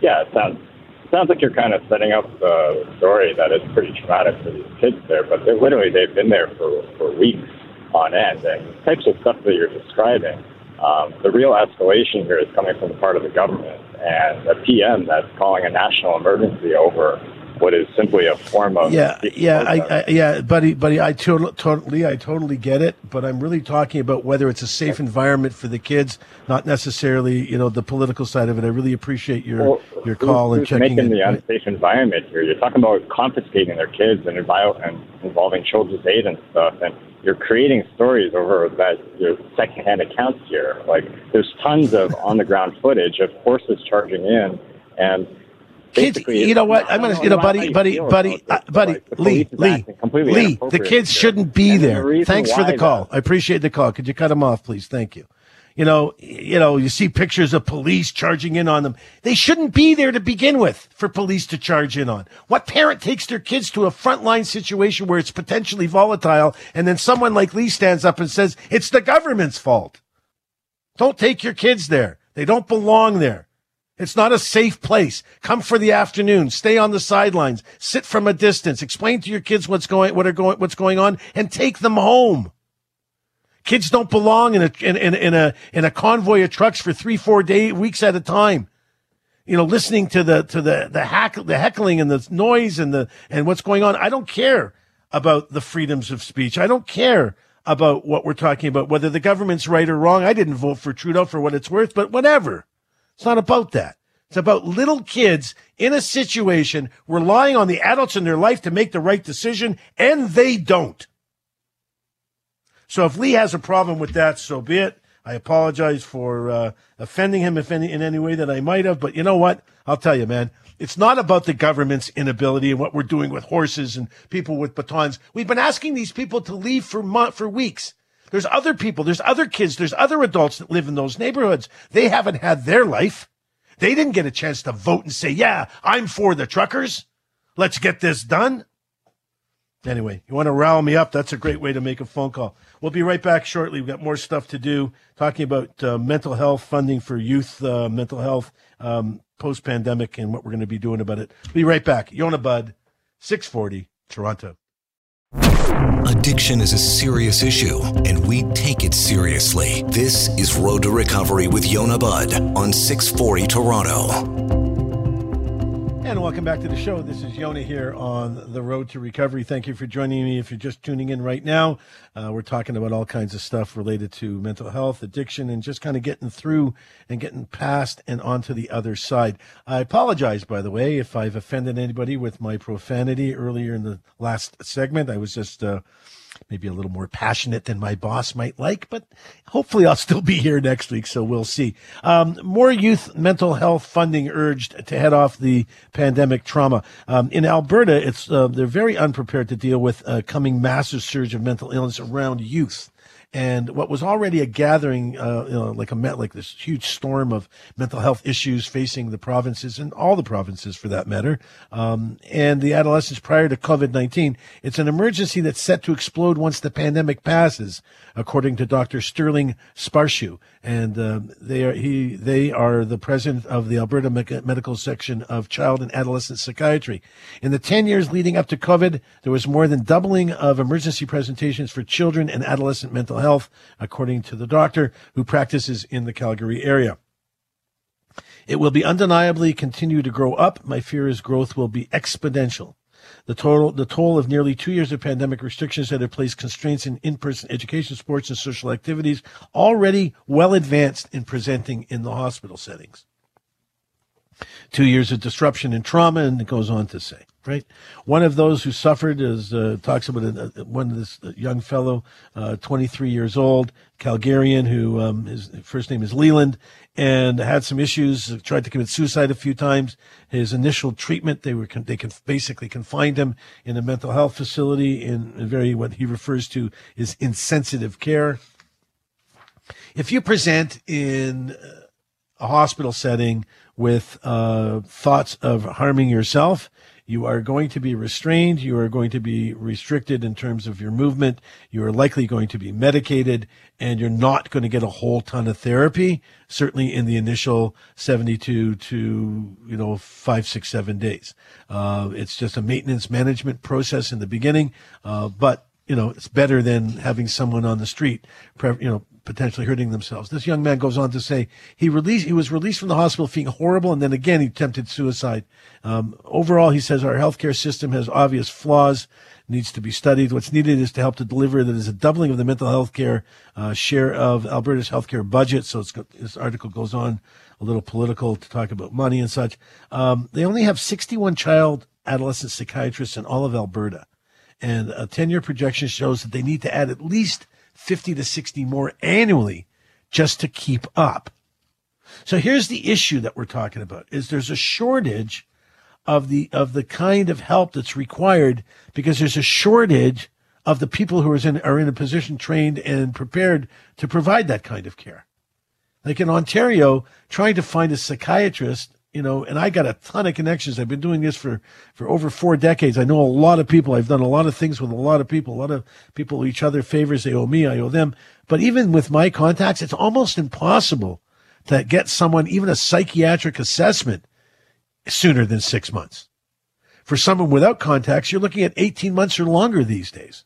Yeah, it sounds it sounds like you're kind of setting up the story that it's pretty traumatic for these kids there, but they're literally they've been there for for weeks on end, and the types of stuff that you're describing. Um, the real escalation here is coming from the part of the government and a PM that's calling a national emergency over what is simply a form of yeah yeah I, I, yeah buddy buddy I totally totally I totally get it but I'm really talking about whether it's a safe environment for the kids not necessarily you know the political side of it. I really appreciate your well, your call who's, and checking making in, the right? unsafe environment here? You're talking about confiscating their kids and, and involving children's aid and stuff and you're creating stories over that your secondhand accounts here. Like there's tons of on the ground footage of horses charging in and kids, you know what? I'm gonna, you know, buddy, buddy, buddy, uh, buddy, Lee, Lee, Lee. The kids shouldn't be there. Thanks for the call. I appreciate the call. Could you cut them off, please? Thank you. You know, you know, you see pictures of police charging in on them. They shouldn't be there to begin with for police to charge in on. What parent takes their kids to a frontline situation where it's potentially volatile and then someone like Lee stands up and says, it's the government's fault? Don't take your kids there. They don't belong there. It's not a safe place. Come for the afternoon. Stay on the sidelines. Sit from a distance. Explain to your kids what's going, what are going, what's going on, and take them home. Kids don't belong in a in, in, in a in a convoy of trucks for three, four day weeks at a time. You know, listening to the to the the hack the heckling and the noise and the and what's going on. I don't care about the freedoms of speech. I don't care about what we're talking about, whether the government's right or wrong. I didn't vote for Trudeau for what it's worth, but whatever. It's not about that. It's about little kids in a situation relying on the adults in their life to make the right decision, and they don't. So if Lee has a problem with that, so be it. I apologize for uh, offending him if any, in any way that I might have, but you know what? I'll tell you, man. It's not about the government's inability and what we're doing with horses and people with batons. We've been asking these people to leave for for weeks. There's other people, there's other kids, there's other adults that live in those neighborhoods. They haven't had their life. They didn't get a chance to vote and say, yeah, I'm for the truckers. Let's get this done. Anyway, you want to rile me up? That's a great way to make a phone call. We'll be right back shortly. We've got more stuff to do, talking about uh, mental health funding for youth uh, mental health um, post pandemic and what we're going to be doing about it. Be right back. Yonah Budd, 640, Toronto. Addiction is a serious issue, and we take it seriously. This is Road to Recovery with Yonah Budd on 640 Toronto. And welcome back to the show. This is Yonah here on the road to recovery. Thank you for joining me. If you're just tuning in right now, uh, we're talking about all kinds of stuff related to mental health, addiction, and just kind of getting through and getting past and onto the other side. I apologize, by the way, if I've offended anybody with my profanity earlier in the last segment. I was just uh, maybe a little more passionate than my boss might like, but hopefully I'll still be here next week. So we'll see. Um, more youth mental health funding urged to head off the pandemic trauma. Um, in Alberta, it's, uh, they're very unprepared to deal with a coming massive surge of mental illness around youth and what was already a gathering, uh, you know, like a like this huge storm of mental health issues facing the provinces and all the provinces for that matter, um, and the adolescents prior to COVID nineteen. It's an emergency that's set to explode once the pandemic passes, according to Dr. Sterling Sparshu, and uh, they are he they are the president of the Alberta Medical Section of Child and Adolescent Psychiatry. In the ten years leading up to COVID, there was more than doubling of emergency presentations for children and adolescent mental health according to the doctor who practices in the Calgary area. It will be undeniably continue to grow up. My fear is growth will be exponential. The total, the toll of nearly two years of pandemic restrictions that have placed constraints in in-person education, sports, and social activities already well advanced in presenting in the hospital settings. Two years of disruption and trauma, and it goes on to say. Right? One of those who suffered is uh, talks about a, one of this young fellow, uh, 23 years old, Calgarian, who um, his first name is Leland, and had some issues. Tried to commit suicide a few times. His initial treatment, they were they can basically confined him in a mental health facility in very what he refers to is insensitive care. If you present in a hospital setting with uh, thoughts of harming yourself, you are going to be restrained. You are going to be restricted in terms of your movement. You are likely going to be medicated and you're not going to get a whole ton of therapy, certainly in the initial 72 to, you know, five, six, seven days. Uh, it's just a maintenance management process in the beginning. Uh, but you know, it's better than having someone on the street, you know, potentially hurting themselves. This young man goes on to say he released, he was released from the hospital feeling horrible, and then again he attempted suicide. Um, overall, he says our healthcare system has obvious flaws, needs to be studied. What's needed is to help to deliver that is a doubling of the mental health care uh, share of Alberta's healthcare budget. So this article goes on a little political to talk about money and such. Um, they only have 61 child adolescent psychiatrists in all of Alberta. And a 10 year projection shows that they need to add at least 50 to 60 more annually just to keep up. So here's the issue that we're talking about is there's a shortage of the of the kind of help that's required because there's a shortage of the people who are in are in a position trained and prepared to provide that kind of care. Like in Ontario, trying to find a psychiatrist you know, and I got a ton of connections. I've been doing this for, for over four decades. I know a lot of people. I've done a lot of things with a lot of people. A lot of people each other favors. They owe me. I owe them. But even with my contacts, it's almost impossible to get someone, even a psychiatric assessment sooner than six months. For someone without contacts, you're looking at 18 months or longer these days.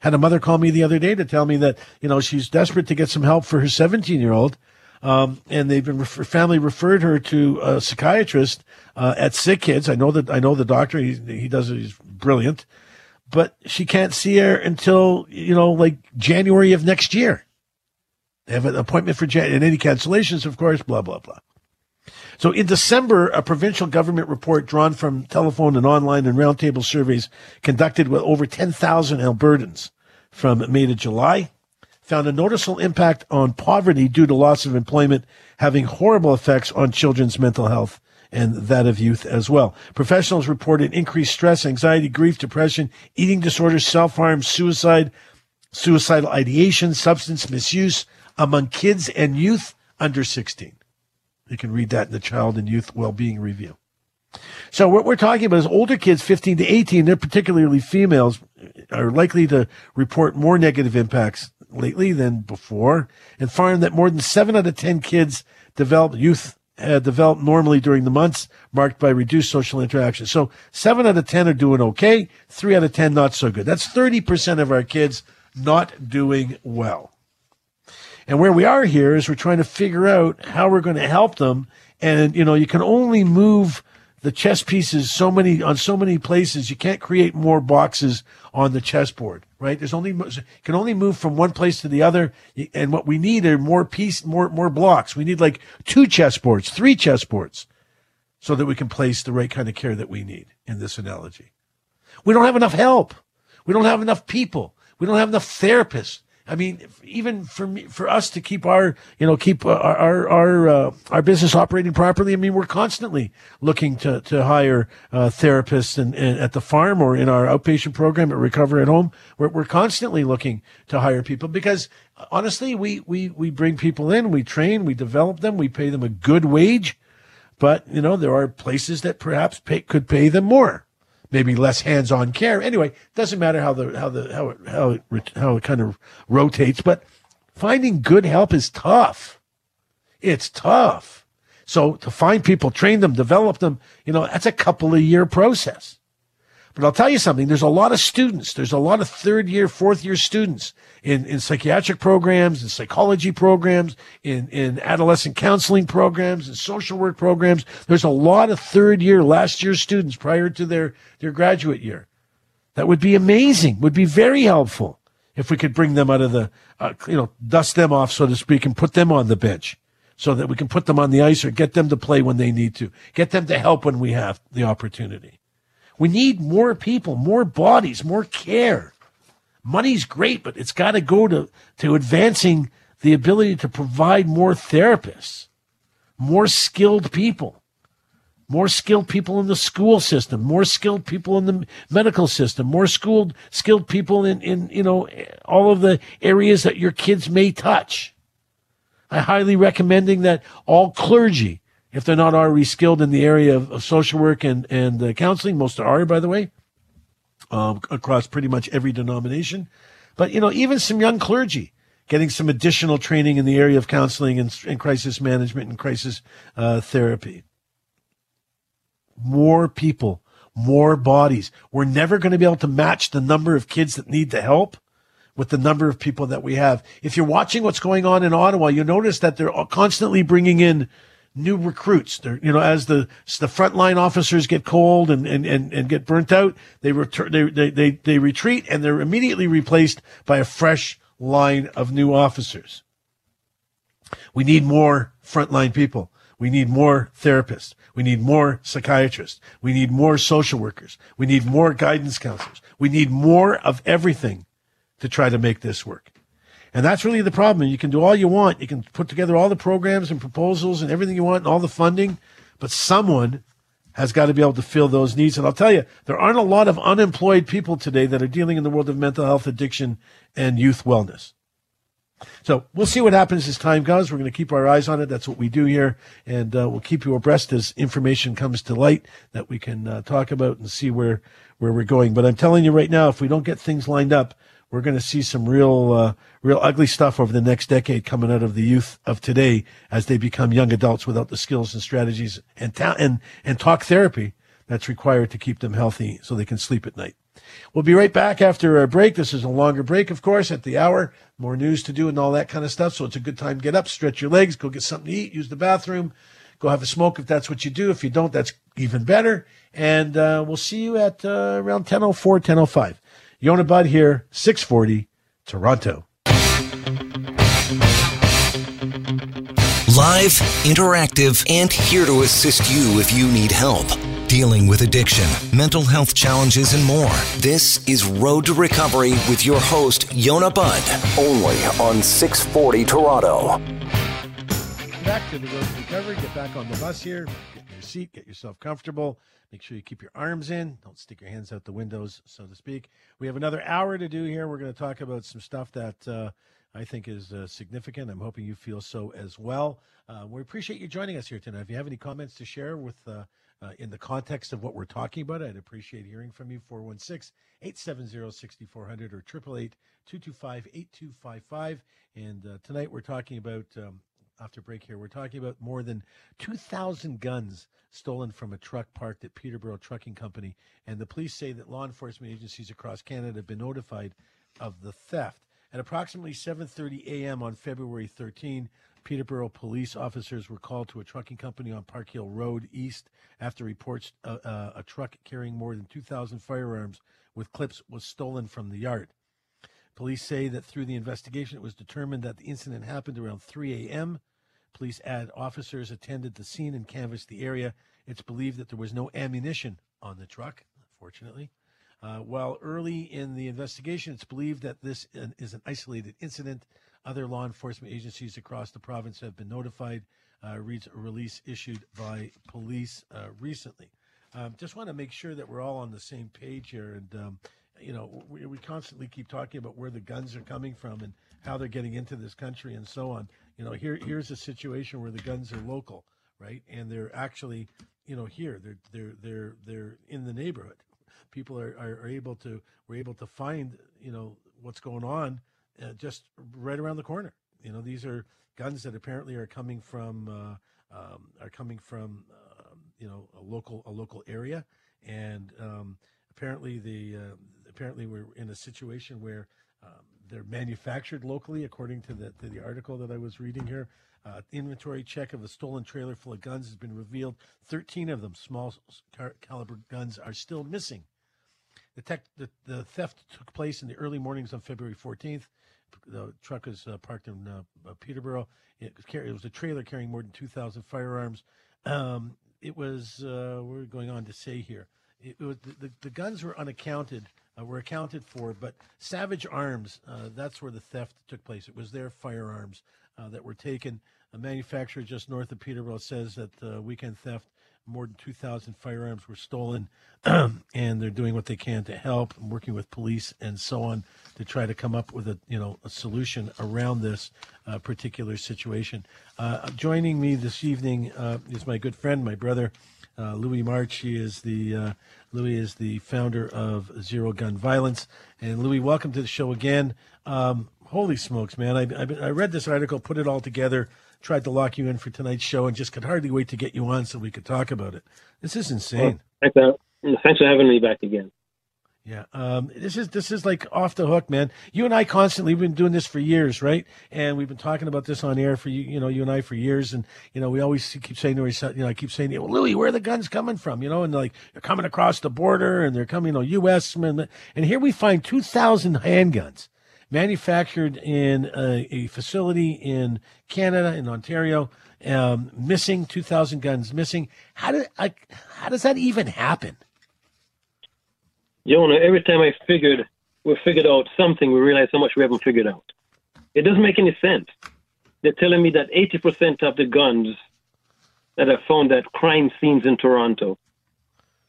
Had a mother call me the other day to tell me that, you know, she's desperate to get some help for her 17 year old um, and they've been refer- family referred her to a psychiatrist uh, at SickKids. I know that I know the doctor. He he does it. He's brilliant, but she can't see her until you know like January of next year. They have an appointment for Jan- and any cancellations, of course. Blah blah blah. So in December, a provincial government report drawn from telephone and online and roundtable surveys conducted with over 10,000 Albertans from May to July found a noticeable impact on poverty due to loss of employment, having horrible effects on children's mental health and that of youth as well. Professionals reported increased stress, anxiety, grief, depression, eating disorders, self-harm, suicide, suicidal ideation, substance misuse among kids and youth under 16. You can read that in the Child and Youth Wellbeing Review. So what we're talking about is older kids, 15 to 18, they're particularly females, are likely to report more negative impacts lately than before and found that more than seven out of 10 kids develop youth uh, develop normally during the months marked by reduced social interaction. So seven out of 10 are doing okay. Three out of 10 not so good. That's 30% of our kids not doing well. And where we are here is we're trying to figure out how we're going to help them. And, you know, you can only move the chess pieces so many on so many places. You can't create more boxes on the chessboard, right? There's only can only move from one place to the other, and what we need are more piece, more more blocks. We need like two chessboards, three chessboards, so that we can place the right kind of care that we need in this analogy. We don't have enough help. We don't have enough people. We don't have enough therapists. I mean, even for me, for us to keep our, you know, keep our our our, uh, our business operating properly. I mean, we're constantly looking to to hire uh, therapists and, and, at the farm or in our outpatient program at Recover at Home. We're we're constantly looking to hire people because honestly, we we we bring people in, we train, we develop them, we pay them a good wage, but you know, there are places that perhaps pay, could pay them more maybe less hands-on care. Anyway, doesn't matter how the how the how it how it how it kind of rotates, but finding good help is tough. It's tough. So to find people, train them, develop them, you know, that's a couple of year process. But I'll tell you something. There's a lot of students. There's a lot of third year, fourth year students in, in psychiatric programs, in psychology programs, in, in adolescent counseling programs, in social work programs. There's a lot of third year, last year students prior to their, their graduate year. That would be amazing, would be very helpful if we could bring them out of the, uh, you know, dust them off, so to speak, and put them on the bench so that we can put them on the ice or get them to play when they need to, get them to help when we have the opportunity. We need more people, more bodies, more care. Money's great, but it's got to go to, to advancing the ability to provide more therapists, more skilled people, more skilled people in the school system, more skilled people in the medical system, more skilled skilled people in, in you know all of the areas that your kids may touch. I highly recommending that all clergy, if they're not already skilled in the area of, of social work and and uh, counseling, most are, by the way, um, across pretty much every denomination. But, you know, even some young clergy getting some additional training in the area of counseling and, and crisis management and crisis uh, therapy. More people, more bodies. We're never going to be able to match the number of kids that need the help with the number of people that we have. If you're watching what's going on in Ottawa, you notice that they're constantly bringing in new recruits. They're, you know, as the the frontline officers get cold and, and, and, and get burnt out, they return, they, they, they, they retreat and they're immediately replaced by a fresh line of new officers. We need more frontline people. We need more therapists. We need more psychiatrists. We need more social workers. We need more guidance counselors. We need more of everything to try to make this work. And that's really the problem. You can do all you want. You can put together all the programs and proposals and everything you want and all the funding, but someone has got to be able to fill those needs. And I'll tell you, there aren't a lot of unemployed people today that are dealing in the world of mental health, addiction, and youth wellness. So we'll see what happens as time goes. We're going to keep our eyes on it. That's what we do here. And uh, we'll keep you abreast as information comes to light that we can uh, talk about and see where, where we're going. But I'm telling you right now, if we don't get things lined up, we're going to see some real, uh, real ugly stuff over the next decade coming out of the youth of today as they become young adults without the skills and strategies and ta- and and talk therapy that's required to keep them healthy so they can sleep at night. We'll be right back after a break. This is a longer break, of course, at the hour. More news to do and all that kind of stuff. So it's a good time to get up, stretch your legs, go get something to eat, use the bathroom, go have a smoke if that's what you do. If you don't, that's even better. And uh, we'll see you at uh, around 10.04, 10.05. Yonah Budd here, 640, Toronto. Live, interactive, and here to assist you if you need help. Dealing with addiction, mental health challenges, and more. This is Road to Recovery with your host, Yonah Budd, only on 640 Toronto. Back to the Road to Recovery. Get back on the bus here. Get in your seat. Get yourself comfortable. Make sure you keep your arms in. Don't stick your hands out the windows, so to speak. We have another hour to do here. We're going to talk about some stuff that uh, I think is uh, significant. I'm hoping you feel so as well. Uh, we appreciate you joining us here tonight. If you have any comments to share with uh, uh, in the context of what we're talking about, I'd appreciate hearing from you. 416 870 6400 or 888 225 8255. And uh, tonight we're talking about um, after break here. We're talking about more than 2,000 guns stolen from a truck parked at Peterborough Trucking Company. And the police say that law enforcement agencies across Canada have been notified of the theft. At approximately 7:30 a.m. on February 13, Peterborough police officers were called to a trucking company on Park Hill Road East after reports uh, uh, a truck carrying more than 2,000 firearms with clips was stolen from the yard. Police say that through the investigation, it was determined that the incident happened around 3 a.m. Police add officers attended the scene and canvassed the area. It's believed that there was no ammunition on the truck, fortunately. Uh, while early in the investigation, it's believed that this is an isolated incident. Other law enforcement agencies across the province have been notified, uh, reads a release issued by police uh, recently. Um, just want to make sure that we're all on the same page here. And, um, you know, we, we constantly keep talking about where the guns are coming from and how they're getting into this country and so on. You know, here here's a situation where the guns are local, right? And they're actually, you know, here they're they're they're they're in the neighborhood. People are, are, are able to we're able to find you know what's going on uh, just right around the corner. You know, these are guns that apparently are coming from uh, um, are coming from uh, you know a local a local area, and um, apparently the uh, apparently we're in a situation where um, they're manufactured locally, according to the, to the article that I was reading here. Uh, inventory check of a stolen trailer full of guns has been revealed. 13 of them, small caliber guns, are still missing. The, tech, the, the theft took place in the early mornings on February 14th. The truck is uh, parked in uh, uh Peterborough. It was, it was, a trailer carrying more than 2,000 firearms. Um, it was, uh, we're going on to say here, it was the, the, the guns were unaccounted, uh, were accounted for, but Savage Arms, uh, that's where the theft took place. It was their firearms that were taken. A manufacturer just north of Peterborough says that weekend theft, more than 2,000 firearms were stolen, and they're doing what they can to help, working with police and so on to try to come up with a you know a solution around this uh, particular situation. Uh, joining me this evening is my good friend, my brother. Uh, Louis March. He is the uh, Louis is the founder of Zero Gun Violence. And Louis, welcome to the show again. Um, holy smokes, man! I, I, I read this article, put it all together, tried to lock you in for tonight's show, and just could hardly wait to get you on so we could talk about it. This is insane. Well, thanks, thanks for having me back again. Yeah, um, this is this is like off the hook, man. You and I constantly we've been doing this for years, right? And we've been talking about this on air for you, you know, you and I for years. And you know, we always keep saying to ourselves, you know, I keep saying, well, Louis, where are the guns coming from? You know, and like they're coming across the border, and they're coming, you know, U.S. And, and here we find two thousand handguns manufactured in a, a, facility in Canada, in Ontario, um, missing two thousand guns missing. How did like how does that even happen? Jonah, every time I figured we figured out something, we realize how much we haven't figured out. It doesn't make any sense. They're telling me that 80% of the guns that are found at crime scenes in Toronto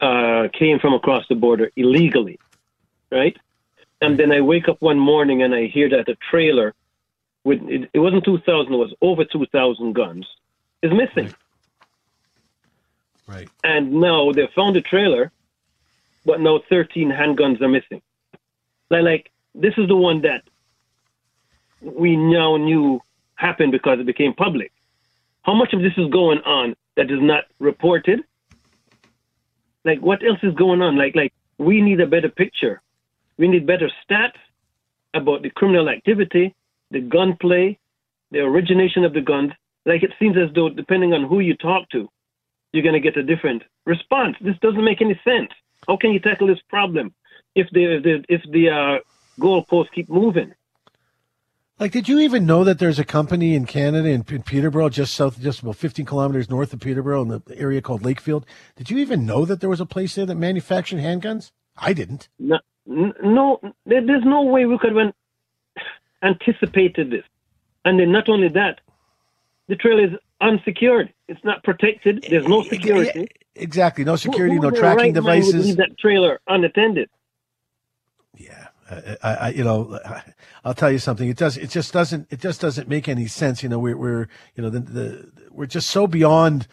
uh, came from across the border illegally, right? And then I wake up one morning and I hear that a trailer with it, it wasn't 2,000, it was over 2,000 guns is missing. Right. And now they found a trailer but now 13 handguns are missing. Like, like this is the one that we now knew happened because it became public. How much of this is going on that is not reported? Like, what else is going on? Like, like we need a better picture. We need better stats about the criminal activity, the gunplay, the origination of the guns. Like, it seems as though, depending on who you talk to, you're going to get a different response. This doesn't make any sense. How can you tackle this problem if the if the, if the uh, goalposts keep moving? Like, did you even know that there's a company in Canada in, in, Peterborough, just south, just about 15 kilometers north of Peterborough, in the area called Lakefield? Did you even know that there was a place there that manufactured handguns? I didn't. No, no there's no way we could have anticipated this. And then not only that, the trail is unsecured. It's not protected. There's no security. Exactly. No security, no tracking right devices. leave that trailer unattended. Yeah. I, I, you know, I'll tell you something. It does. It just doesn't. It just doesn't make any sense. You know, we're, we're you know, the, the we're just so beyond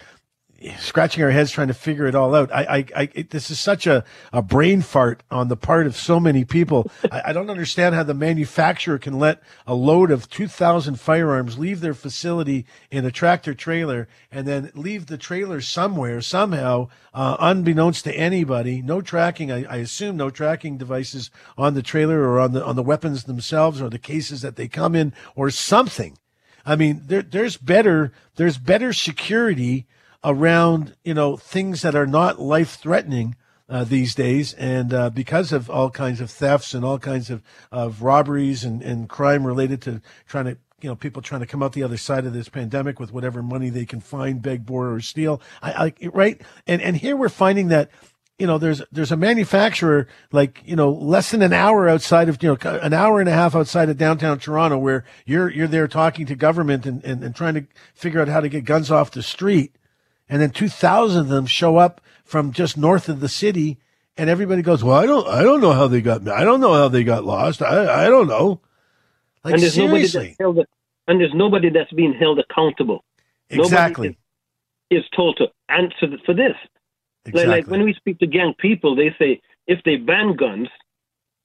scratching our heads trying to figure it all out. I, I, I it, this is such a, a brain fart on the part of so many people. I, I, don't understand how the manufacturer can let a load of 2,000 firearms leave their facility in a tractor trailer and then leave the trailer somewhere, somehow, uh, unbeknownst to anybody. No tracking, I, I assume no tracking devices on the trailer or on the, on the weapons themselves or the cases that they come in or something. I mean, there, there's better, there's better security around you know things that are not life threatening uh, these days, and uh, because of all kinds of thefts and all kinds of, of robberies and, and crime related to trying to you know people trying to come out the other side of this pandemic with whatever money they can find, beg, borrow, or steal. I, I right, and and here we're finding that you know, there's there's a manufacturer like you know less than an hour outside of you know an hour and a half outside of downtown Toronto where you're you're there talking to government and, and, and trying to figure out how to get guns off the street and then 2,000 of them show up from just north of the city, and everybody goes, "Well, I don't, I don't know how they got, I don't know how they got lost. I, I don't know." Like and there's seriously, nobody that's held, and there's nobody that's being held accountable. Exactly, is, is, told to answer for this. Exactly. Like, like when we speak to gang people, they say if they ban guns,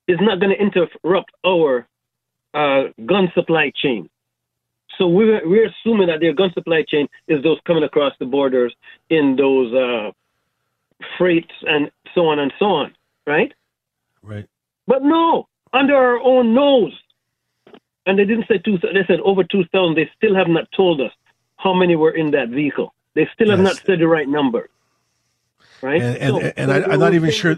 it's not going to interrupt our uh, gun supply chain. So we're we're assuming that their gun supply chain is those coming across the borders in those uh, freights and so on and so on, right? Right. But no, under our own nose. And they didn't say two. They said over two thousand. They still have not told us how many were in that vehicle. They still have not said the right number. Right? And and, so, and I, am not even sure,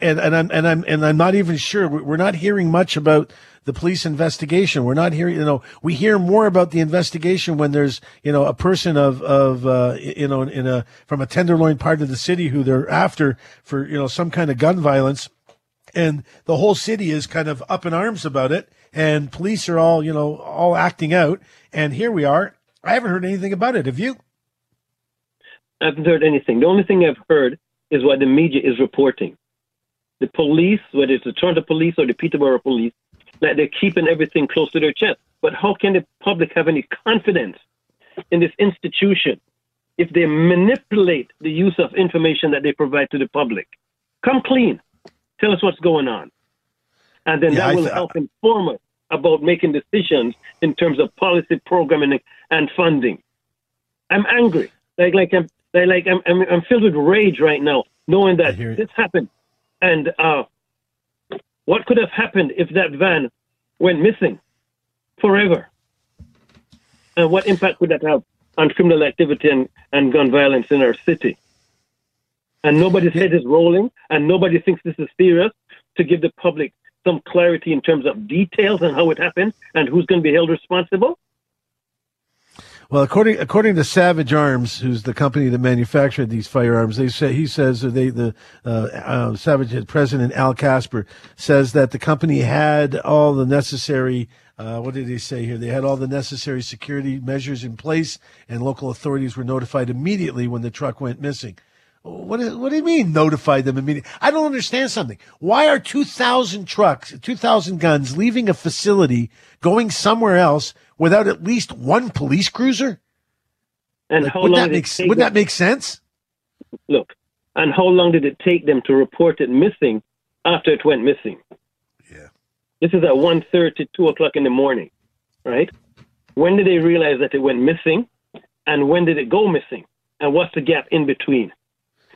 and, and I'm and I'm and I'm not even sure. We're not hearing much about the police investigation. We're not hearing, you know, we hear more about the investigation when there's, you know, a person of, of, uh, you know, in a, from a tenderloin part of the city who they're after for, you know, some kind of gun violence. And the whole city is kind of up in arms about it. And police are all, you know, all acting out. And here we are. I haven't heard anything about it. Have you? I haven't heard anything. The only thing I've heard is what the media is reporting. The police, whether it's the Toronto police or the Peterborough police, that they're keeping everything close to their chest. But how can the public have any confidence in this institution if they manipulate the use of information that they provide to the public? Come clean. Tell us what's going on. And then yeah, that will th- help inform us about making decisions in terms of policy programming and funding. I'm angry. Like, like I'm, like I'm, I'm, I'm filled with rage right now, knowing that this happened. And uh, what could have happened if that van went missing forever? And what impact would that have on criminal activity and, and gun violence in our city? And nobody's head is rolling, and nobody thinks this is serious to give the public some clarity in terms of details and how it happened and who's going to be held responsible. Well, according according to Savage Arms, who's the company that manufactured these firearms, they say he says they the uh, uh, Savage president Al Kasper says that the company had all the necessary. Uh, what did they say here? They had all the necessary security measures in place, and local authorities were notified immediately when the truck went missing. What, is, what do you mean notify them immediately? I don't understand something. Why are 2,000 trucks, 2,000 guns leaving a facility going somewhere else without at least one police cruiser? And like, how long that make, would that make sense? Look, and how long did it take them to report it missing after it went missing? Yeah. This is at 1.30, 2 o'clock in the morning, right? When did they realize that it went missing? And when did it go missing? And what's the gap in between?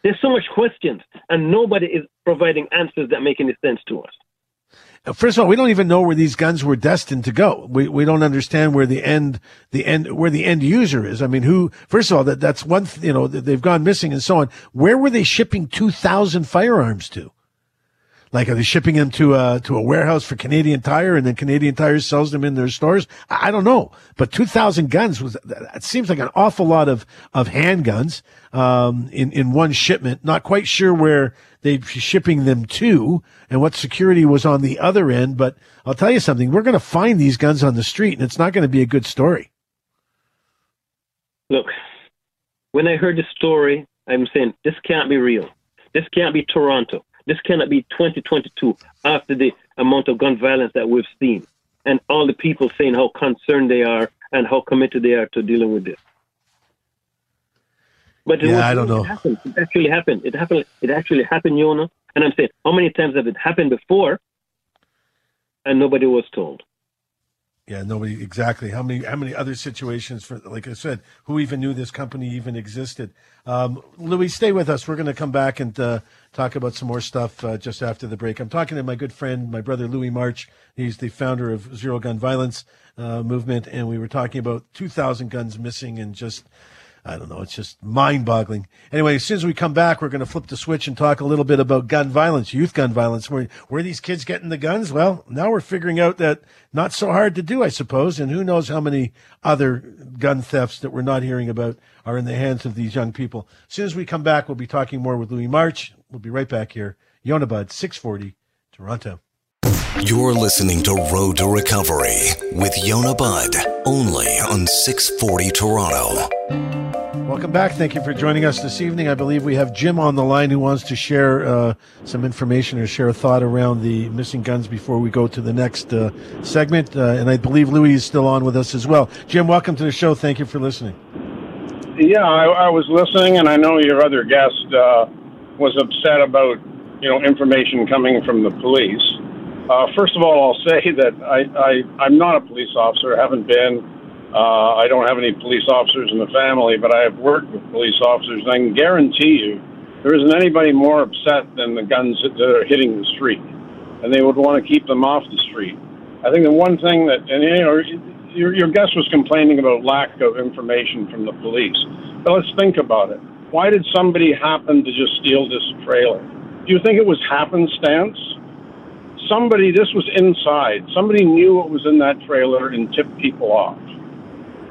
There's so much questions, and nobody is providing answers that make any sense to us. First of all, we don't even know where these guns were destined to go. We we don't understand where the end the end where the end user is. I mean, who? First of all, that that's one. You know, they've gone missing and so on. Where were they shipping two thousand firearms to? Like, are they shipping them to a, to a warehouse for Canadian Tire and then Canadian Tire sells them in their stores? I, I don't know. But 2,000 guns was, it seems like an awful lot of, of handguns, um, in, in one shipment. Not quite sure where they'd be shipping them to and what security was on the other end. But I'll tell you something. We're going to find these guns on the street and it's not going to be a good story. Look, when I heard the story, I'm saying this can't be real. This can't be Toronto. This cannot be 2022 after the amount of gun violence that we've seen and all the people saying how concerned they are and how committed they are to dealing with this. But yeah, was, I don't know. It, happened. it actually happened. It happened. It actually happened, Yonah. And I'm saying, how many times have it happened before, and nobody was told? Yeah, nobody exactly. How many how many other situations for like I said, who even knew this company even existed? Um, Louis, stay with us. We're going to come back and uh, talk about some more stuff uh, just after the break. I'm talking to my good friend, my brother Louis March. He's the founder of Zero Gun Violence uh, movement, and we were talking about 2,000 guns missing and just I don't know. It's just mind boggling. Anyway, as soon as we come back, we're going to flip the switch and talk a little bit about gun violence, youth gun violence. Where, where these kids getting the guns? Well, now we're figuring out that not so hard to do, I suppose. And who knows how many other gun thefts that we're not hearing about are in the hands of these young people. As soon as we come back, we'll be talking more with Louis March. We'll be right back here. Yonah Budd, 640, Toronto. You're listening to Road to Recovery with Yonah Budd, only on 640 Toronto. Welcome back. Thank you for joining us this evening. I believe we have Jim on the line who wants to share uh, some information or share a thought around the missing guns before we go to the next uh, segment. Uh, and I believe Louis is still on with us as well. Jim, welcome to the show. Thank you for listening. Yeah, I, I was listening, and I know your other guest uh, was upset about you know information coming from the police. Uh, first of all, I'll say that I, I I'm not a police officer. Haven't been. Uh, I don't have any police officers in the family, but I have worked with police officers, and I can guarantee you there isn't anybody more upset than the guns that are hitting the street, and they would want to keep them off the street. I think the one thing that, and you know, your, your guest was complaining about lack of information from the police, but let's think about it. Why did somebody happen to just steal this trailer? Do you think it was happenstance? Somebody, this was inside. Somebody knew what was in that trailer and tipped people off.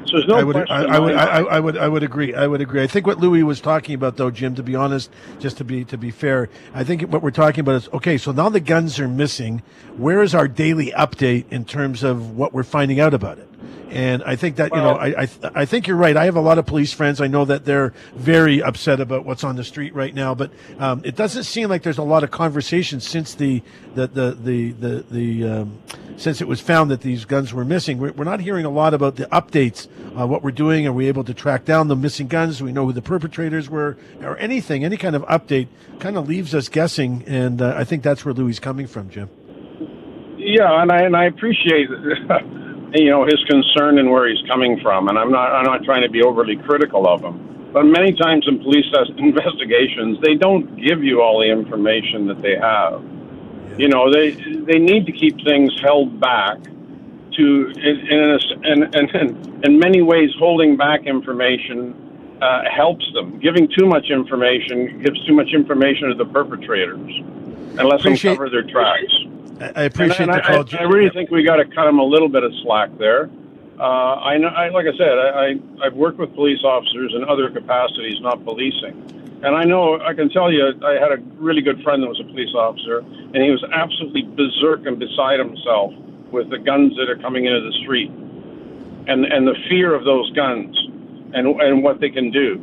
So there's no I would, question. I, I would, I, I would, I would agree. I would agree. I think what Louis was talking about, though, Jim. To be honest, just to be to be fair, I think what we're talking about is okay. So now the guns are missing. Where is our daily update in terms of what we're finding out about it? And I think that you know, I, I I think you're right. I have a lot of police friends. I know that they're very upset about what's on the street right now. But um, it doesn't seem like there's a lot of conversation since the the the the the, the um, since it was found that these guns were missing. We're, we're not hearing a lot about the updates. Uh, what we're doing? Are we able to track down the missing guns? Do we know who the perpetrators were, or anything? Any kind of update kind of leaves us guessing. And uh, I think that's where Louis is coming from, Jim. Yeah, and I and I appreciate you know his concern and where he's coming from, and I'm not I'm not trying to be overly critical of him. But many times in police investigations, they don't give you all the information that they have. You know, they they need to keep things held back. To in in, in, in, in many ways, holding back information uh, helps them. Giving too much information gives too much information to the perpetrators and lets them cover their tracks. I, appreciate And I, the call. I, I really think we got to cut them a little bit of slack there. Uh, I know, I, like I said, I, I, I've worked with police officers in other capacities, not policing. And I know, I can tell you, I had a really good friend that was a police officer, and he was absolutely berserk and beside himself with the guns that are coming into the street and, and the fear of those guns and, and what they can do.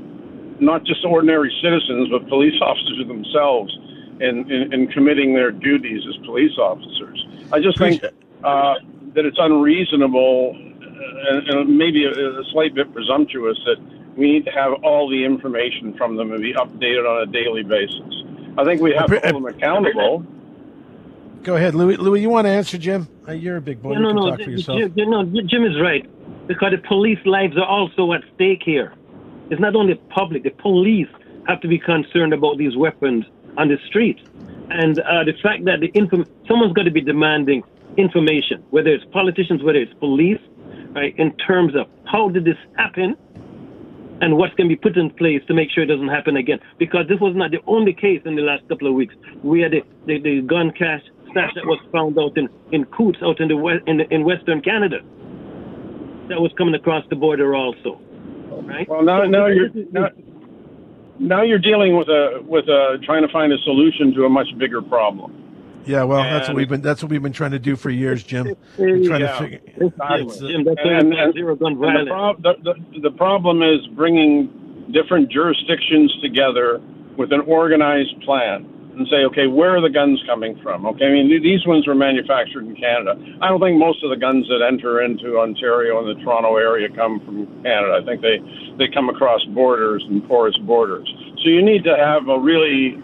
Not just ordinary citizens, but police officers themselves in, in, in committing their duties as police officers. I just think uh, that it's unreasonable uh, and, and maybe a, a slight bit presumptuous that we need to have all the information from them and be updated on a daily basis. I think we have to hold them accountable. Go ahead, Louis. Louis, you want to answer, Jim? Uh, you're a big boy. No, you no, can no. talk for Jim, yourself. Jim, no, Jim is right because the police lives are also at stake here. It's not only public; the police have to be concerned about these weapons on the street, and uh, the fact that the inform- someone's got to be demanding information, whether it's politicians, whether it's police, right? In terms of how did this happen, and what's going to be put in place to make sure it doesn't happen again. Because this was not the only case in the last couple of weeks. We had the, the, the gun cache stash that was found out in, in Coutts out in the west, in, in Western Canada. That was coming across the border also, right? Well, now, now you're now, now you're dealing with a with a trying to find a solution to a much bigger problem. Yeah, well, that's what we've been that's what we've been trying to do for years, Jim. We're trying Yeah. to figure. Exactly. Jim, that's And- and- zero gun And the, prob- the, the, the problem is bringing different jurisdictions together with an organized plan and say, okay, where are the guns coming from? Okay, I mean, these ones were manufactured in Canada. I don't think most of the guns that enter into Ontario and the Toronto area come from Canada. I think they, they come across borders and porous borders. So you need to have a really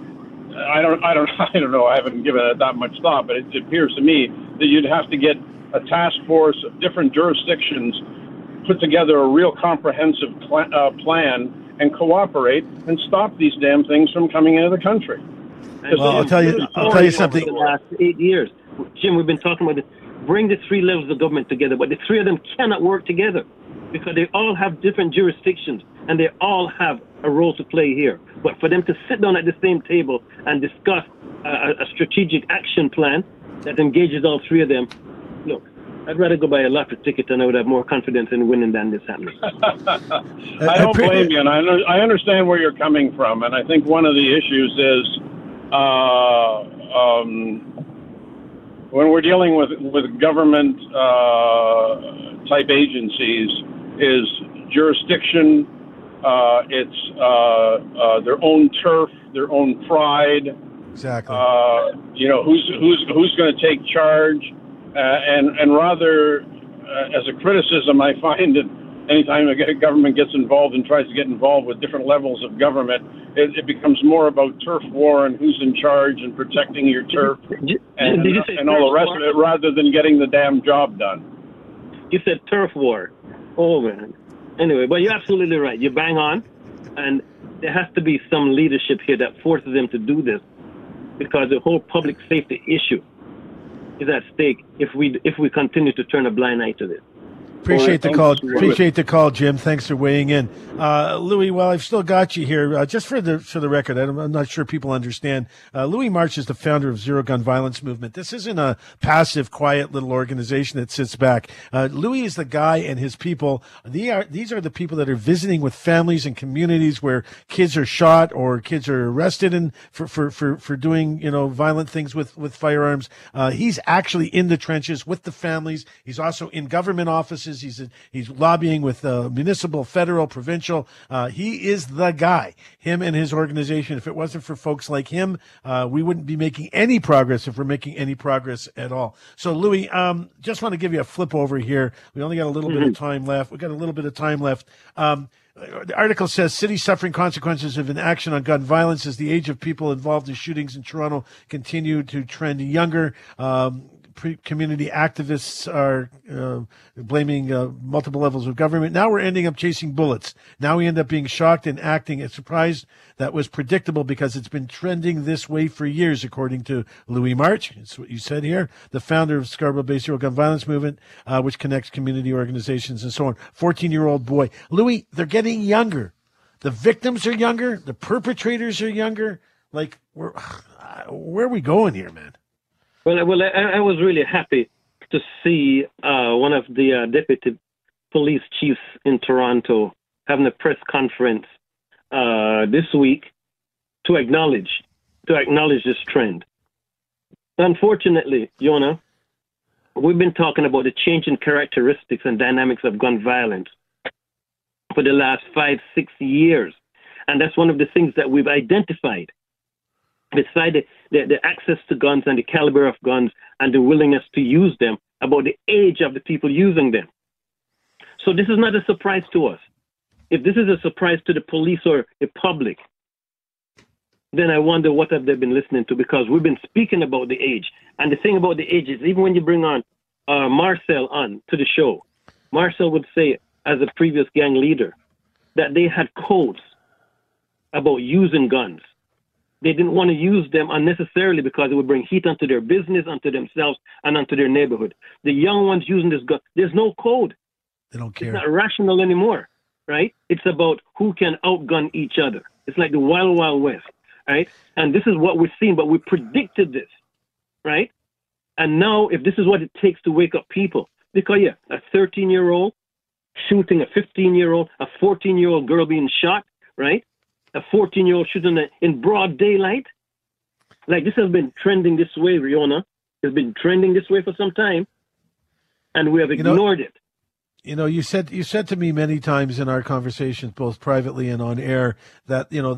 I don't, I don't, I don't know. I haven't given it that much thought, but it appears to me that you'd have to get a task force of different jurisdictions, put together a real comprehensive pl- uh, plan, and cooperate and stop these damn things from coming into the country. And Well, I'll tell you- I'll tell you something. over The last eight years, Jim, we've been talking about this. Bring the three levels of government together, but the three of them cannot work together because they all have different jurisdictions and they all have a role to play here. But for them to sit down at the same table and discuss a, a- a strategic action plan that engages all three of them, look, I'd rather go buy a lottery ticket and I would have more confidence in winning than this happening. I don't blame you, and I, I understand where you're coming from. And I think one of the issues is um, when we're dealing with with government uh, type agencies, is jurisdiction. Uh, it's uh, uh, their own turf, their own pride. Exactly. Uh, you know who's who's who's going to take charge, uh, and and rather uh, as a criticism, I find that anytime a government gets involved and tries to get involved with different levels of government, it, it becomes more about turf war and who's in charge and protecting your turf and, Did you and all the rest war? of it, rather than getting the damn job done. You said turf war. Oh man. Anyway, but you're absolutely right. You bang on, and there has to be some leadership here that forces them to do this, because the whole public safety issue is at stake if we if we continue to turn a blind eye to this. Appreciate the call. Appreciate the call, Jim. Thanks for weighing in, uh, Louis. Well, I've still got you here. Uh, just for the for the record, I'm not sure people understand. Uh, Louis March is the founder of Zero Gun Violence Movement. This isn't a passive, quiet little organization that sits back. Uh, Louis is the guy and his people. These are these are the people that are visiting with families and communities where kids are shot or kids are arrested and for for for, for doing you know violent things with with firearms. Uh, he's actually in the trenches with the families. He's also in government offices. He's he's lobbying with uh, municipal, federal, provincial. Uh, he is the guy. Him and his organization. If it wasn't for folks like him, uh, we wouldn't be making any progress. If we're making any progress at all. So, Louis, um, just want to give you a flip over here. We only got a little mm-hmm. bit of mm-hmm. time left. We got a little bit of time left. Um, the article says cities suffering consequences of inaction on gun violence as the age of people involved in shootings in Toronto continue to trend younger. Um, community activists are uh, blaming uh, multiple levels of government. Now we're ending up chasing bullets. Now we end up being shocked and acting a surprise that was predictable because it's been trending this way for years, according to Louis March. It's what you said here, the founder of Scarborough Based Zero Gun Violence Movement, uh, which connects community organizations and so on. 14 year old boy. Louis, they're getting younger. The victims are younger. The perpetrators are younger. Like, where are we going here, man? Well, well, I, I was really happy to see uh, one of the uh, deputy police chiefs in Toronto having a press conference uh, this week to acknowledge to acknowledge this trend. Unfortunately, Yonah, we've been talking about the changing characteristics and dynamics of gun violence for the last five, six years. And that's one of the things that we've identified beside the, the, the, access to guns and the caliber of guns and the willingness to use them, about the age of the people using them. So this is not a surprise to us. If this is a surprise to the police or the public, then I wonder what have they been listening to because we've been speaking about the age. And the thing about the age is even when you bring on uh, Marcel on to the show, Marcel would say, as a previous gang leader, that they had codes about using guns they didn't want to use them unnecessarily because it would bring heat onto their business, onto themselves, and onto their neighborhood. The young ones using this gun, there's no code. They don't care. It's not rational anymore, right? It's about who can outgun each other. It's like the wild, wild west, right? And this is what we're seeing, but we predicted this, right? And now, if this is what it takes to wake up people, because yeah, a 13 year old shooting a 15 year old, a 14 year old girl being shot, right? A 14 year old shooting in broad daylight. Like this has been trending this way, Yonah. It's been trending this way for some time, and we have ignored you know, it. You know, you said you said to me many times in our conversations, both privately and on air, that you know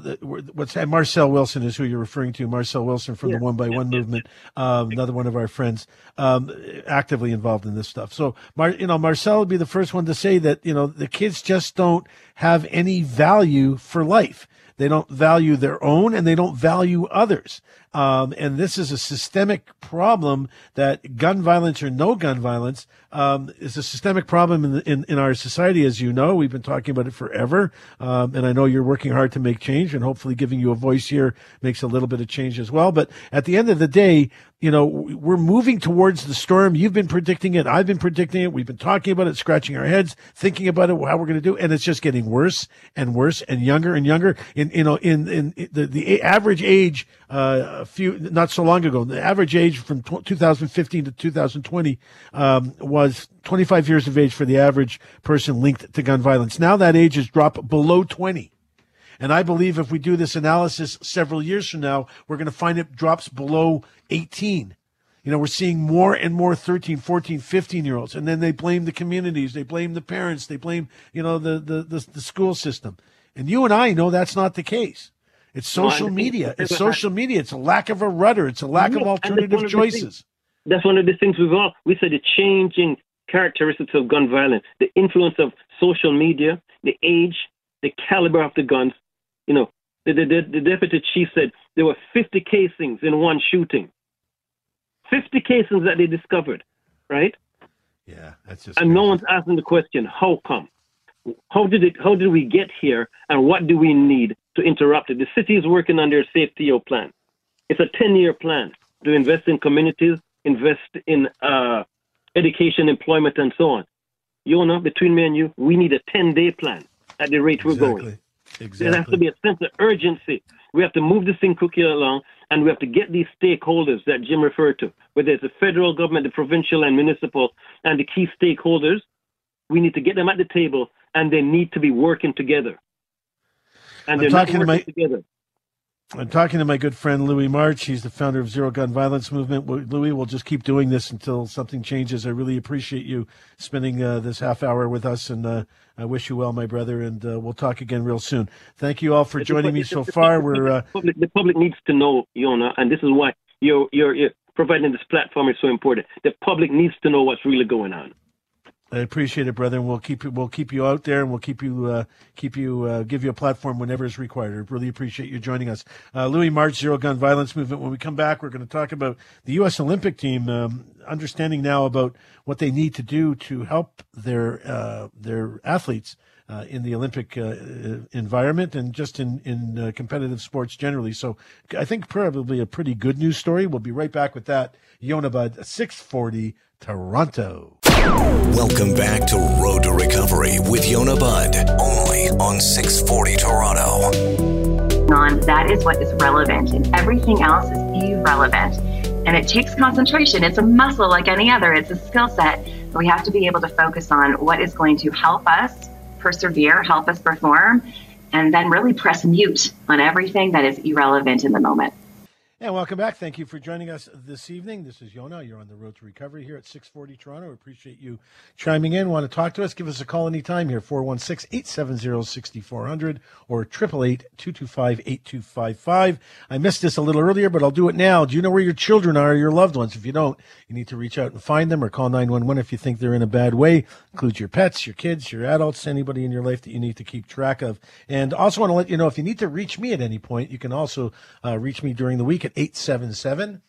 what's Marcel Wilson is who you're referring to. Marcel Wilson from the One by One movement, um, another one of our friends, um, actively involved in this stuff. So, Mar, you know, Marcel would be the first one to say that you know the kids just don't have any value for life they don't value their own and they don't value others. Um, and this is a systemic problem that gun violence or no gun violence um, is a systemic problem in, in, in our society. As you know, we've been talking about it forever, um, and I know you're working hard to make change. And hopefully, giving you a voice here makes a little bit of change as well. But at the end of the day, you know, we're moving towards the storm. You've been predicting it. I've been predicting it. We've been talking about it, scratching our heads, thinking about it, how we're going to do, it, and it's just getting worse and worse and younger and younger. In you know, in in the the average age, uh, a few not so long ago, the average age from 2015 to 2020 um, was 25 years of age for the average person linked to gun violence. Now that age has dropped below 20. And I believe if we do this analysis several years from now, we're going to find it drops below 18. You know, we're seeing more and more 13, 14, 15 year olds. And then they blame the communities. They blame the parents. They blame, you know, the, the, the, the school system. And you and I know that's not the case. It's social media. It's social media. It's a lack of a rudder. It's a lack of alternative choices. That's one of the things we've all, we said the changing characteristics of gun violence, the influence of social media, the age, the caliber of the guns, you know, the, the, the, deputy chief said there were 50 casings in one shooting. 50 casings that they discovered, right? Yeah, that's just. And crazy. no one's asking the question, how come? How did it? How did we get here? And what do we need to interrupt it? The city is working on their safety plan. It's a 10-year plan to invest in communities, invest in uh, education, employment, and so on. you know, between me and you, we need a 10 day plan at the rate we're going. Exactly. There has to be a sense of urgency. We have to move this thing quickly along, and we have to get these stakeholders that Jim referred to, whether it's the federal government, the provincial and municipal, and the key stakeholders. We need to get them at the table, and they need to be working together. And I'm they're not talking to my- together. I'm talking to my good friend Louis March. He's the founder of Zero Gun Violence Movement. Louis, we'll just keep doing this until something changes. I really appreciate you spending uh, this half hour with us, and uh, I wish you well, my brother. And uh, we'll talk again real soon. Thank you all for joining me so far. We're uh, public, the public needs to know, Yonah, and this is why you're, you're, you're providing this platform is so important. The public needs to know what's really going on. I appreciate it, brother, and we'll keep you we'll keep you out there, and we'll keep you uh, keep you uh, give you a platform whenever is required. I really appreciate you joining us, uh, Louis March, Zero Gun Violence Movement. When we come back, we're going to talk about the U.S. Olympic team, um, understanding now about what they need to do to help their uh, their athletes. Uh, in the Olympic uh, environment and just in in uh, competitive sports generally, so I think probably a pretty good news story. We'll be right back with that. Yonah Budd, six forty, Toronto. Welcome back to Road to Recovery with Yonah Budd, only on 640 Toronto. on that is what is relevant and everything else is irrelevant. And it takes concentration. It's a muscle like any other. It's a skill set. We have to be able to focus on what is going to help us persevere help us perform and then really press mute on everything that is irrelevant in the moment And welcome back. Thank you for joining us this evening. This is Yonah. You're on the road to recovery here at 640 Toronto. We appreciate you chiming in. Want to talk to us? Give us a call anytime here, 416-870-6400 or 888-225-8255. I missed this a little earlier, but I'll do it now. Do you know where your children are or your loved ones? If you don't, you need to reach out and find them or call 911 if you think they're in a bad way. Includes your pets, your kids, your adults, anybody in your life that you need to keep track of. And also want to let you know if you need to reach me at any point, you can also uh, reach me during the week at 877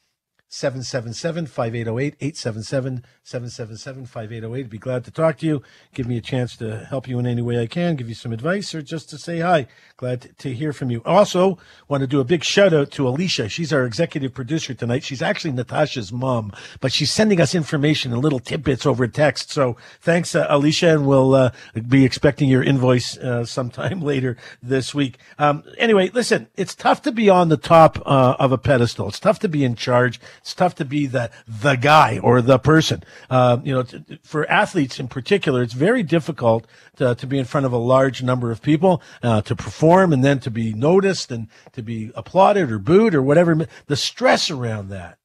777 5808 877 777 5808. Be glad to talk to you. Give me a chance to help you in any way I can, give you some advice, or just to say hi. Glad to, to hear from you. Also, want to do a big shout out to Alicia. She's our executive producer tonight. She's actually Natasha's mom, but she's sending us information and little tidbits over text. So thanks, uh, Alicia, and we'll uh, be expecting your invoice uh, sometime later this week. Um, anyway, listen, it's tough to be on the top uh, of a pedestal. It's tough to be in charge. It's tough to be the the guy or the person. Uh, you know, t- for athletes in particular, it's very difficult to, to be in front of a large number of people uh, to perform and then to be noticed and to be applauded or booed or whatever. The stress around that.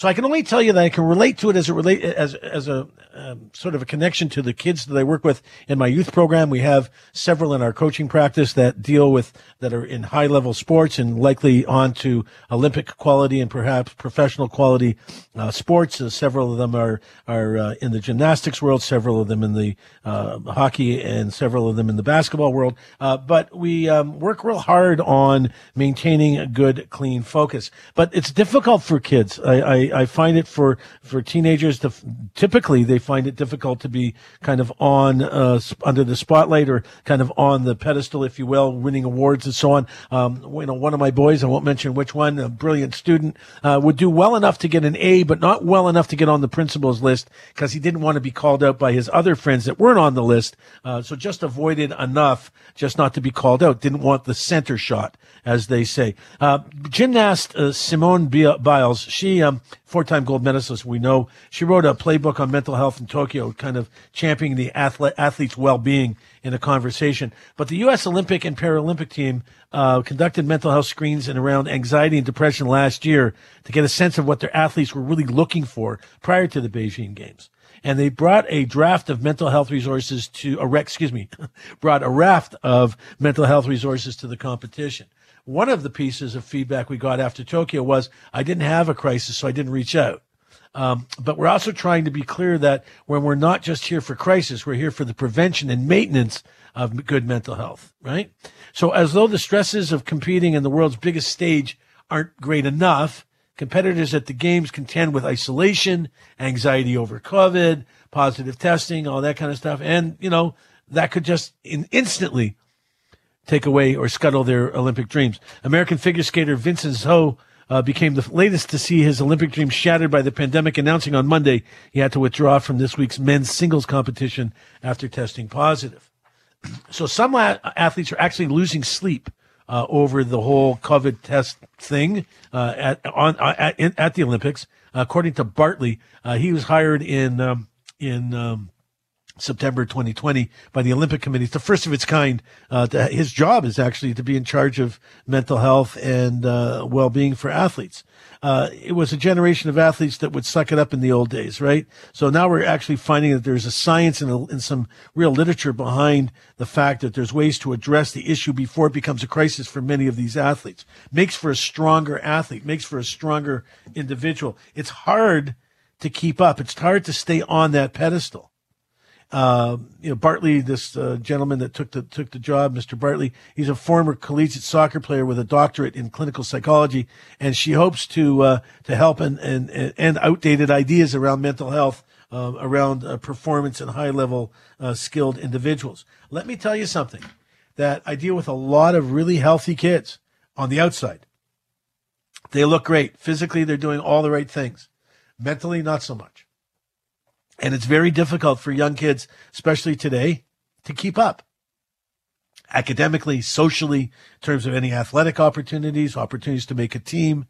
So I can only tell you that I can relate to it as a relate as as a um, sort of a connection to the kids that I work with in my youth program. We have several in our coaching practice that deal with that are in high level sports and likely on to Olympic quality and perhaps professional quality uh, sports. Uh, several of them are are uh, in the gymnastics world, several of them in the uh, hockey, and several of them in the basketball world. Uh, but we um, work real hard on maintaining a good, clean focus. But it's difficult for kids. I, I, I find it for for teenagers to typically they find it difficult to be kind of on uh, under the spotlight or kind of on the pedestal, if you will, winning awards and so on. Um, you know, one of my boys, I won't mention which one, a brilliant student, uh, would do well enough to get an A, but not well enough to get on the principal's list because he didn't want to be called out by his other friends that weren't on the list. Uh, so just avoided enough just not to be called out. Didn't want the center shot, as they say. Uh, gymnast uh, Simone Biles, she um, four-time gold medalist, we know. She wrote a playbook on mental health in Tokyo, kind of championing the athlete, athlete's well-being in a conversation. But the U.S. Olympic and Paralympic team uh, conducted mental health screens and around anxiety and depression last year to get a sense of what their athletes were really looking for prior to the Beijing Games. And they brought a draft of mental health resources to, a excuse me, brought a raft of mental health resources to the competition. One of the pieces of feedback we got after Tokyo was, I didn't have a crisis, so I didn't reach out. Um, but we're also trying to be clear that when we're not just here for crisis, we're here for the prevention and maintenance of good mental health, right? So as though the stresses of competing in the world's biggest stage aren't great enough, competitors at the games contend with isolation, anxiety over COVID, positive testing, all that kind of stuff. And, you know, that could just in, instantly take away or scuttle their Olympic dreams. American figure skater Vincent Zhou uh, became the latest to see his Olympic dreams shattered by the pandemic, announcing on Monday he had to withdraw from this week's men's singles competition after testing positive. So some athletes are actually losing sleep uh, over the whole COVID test thing uh, at on uh, at, at, the Olympics. according to Bartley, uh, he was hired in um, in um, September 2020 by the Olympic Committee. It's the first of its kind. Uh, to, his job is actually to be in charge of mental health and uh, well-being for athletes. Uh, it was a generation of athletes that would suck it up in the old days, right? So now we're actually finding that there's a science and, a, and some real literature behind the fact that there's ways to address the issue before it becomes a crisis for many of these athletes. Makes for a stronger athlete, makes for a stronger individual. It's hard to keep up. It's hard to stay on that pedestal uh, you know, Bartley, this uh, gentleman that took the took the job, Mr. Bartley, he's a former collegiate soccer player with a doctorate in clinical psychology, and she hopes to uh, to help and, and and outdated ideas around mental health, uh, around uh, performance and high level uh, skilled individuals. Let me tell you something that I deal with a lot of really healthy kids on the outside. They look great physically; they're doing all the right things. Mentally, not so much. And it's very difficult for young kids, especially today, to keep up academically, socially, in terms of any athletic opportunities, opportunities to make a team,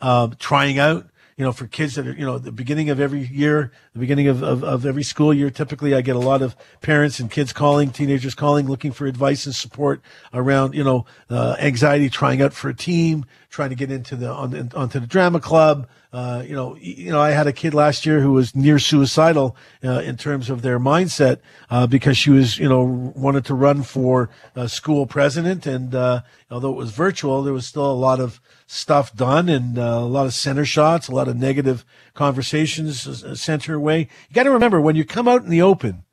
um, trying out you know, for kids that are, you know, the beginning of every year, the beginning of, of, of, every school year, typically I get a lot of parents and kids calling, teenagers calling, looking for advice and support around, you know, uh, anxiety, trying out for a team, trying to get into the, on, onto the drama club. Uh, you know, you know, I had a kid last year who was near suicidal, uh, in terms of their mindset, uh, because she was, you know, wanted to run for school president. And, uh, although it was virtual, there was still a lot of, stuff done and uh, a lot of center shots, a lot of negative conversations uh, sent her way. You got to remember when you come out in the open,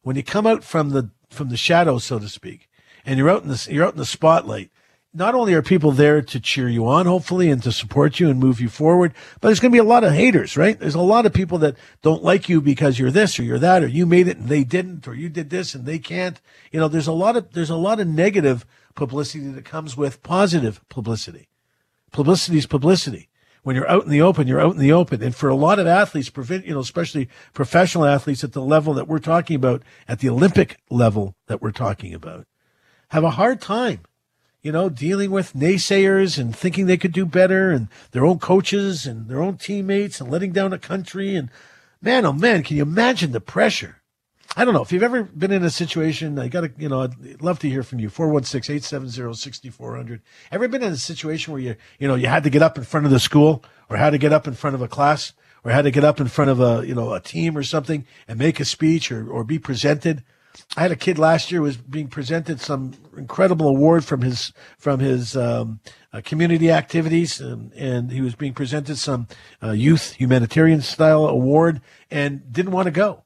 when you come out from the from the shadows, so to speak, and you're out in the you're out in the spotlight. Not only are people there to cheer you on, hopefully, and to support you and move you forward, but there's going to be a lot of haters, right? There's a lot of people that don't like you because you're this or you're that, or you made it and they didn't, or you did this and they can't. You know, there's a lot of there's a lot of negative publicity that comes with positive publicity. Publicity is publicity. When you're out in the open, you're out in the open. And for a lot of athletes, you know, especially professional athletes at the level that we're talking about, at the Olympic level that we're talking about, have a hard time, you know, dealing with naysayers and thinking they could do better and their own coaches and their own teammates and letting down a country. And man, oh man, can you imagine the pressure? I don't know if you've ever been in a situation. I got to, you know, I'd love to hear from you. 416-870-6400. Ever been in a situation where you, you know, you had to get up in front of the school or had to get up in front of a class or had to get up in front of a, you know, a team or something and make a speech or, or be presented? I had a kid last year was being presented some incredible award from his from his um, uh, community activities, and, and, he was being presented some uh, youth humanitarian style award and didn't want to go.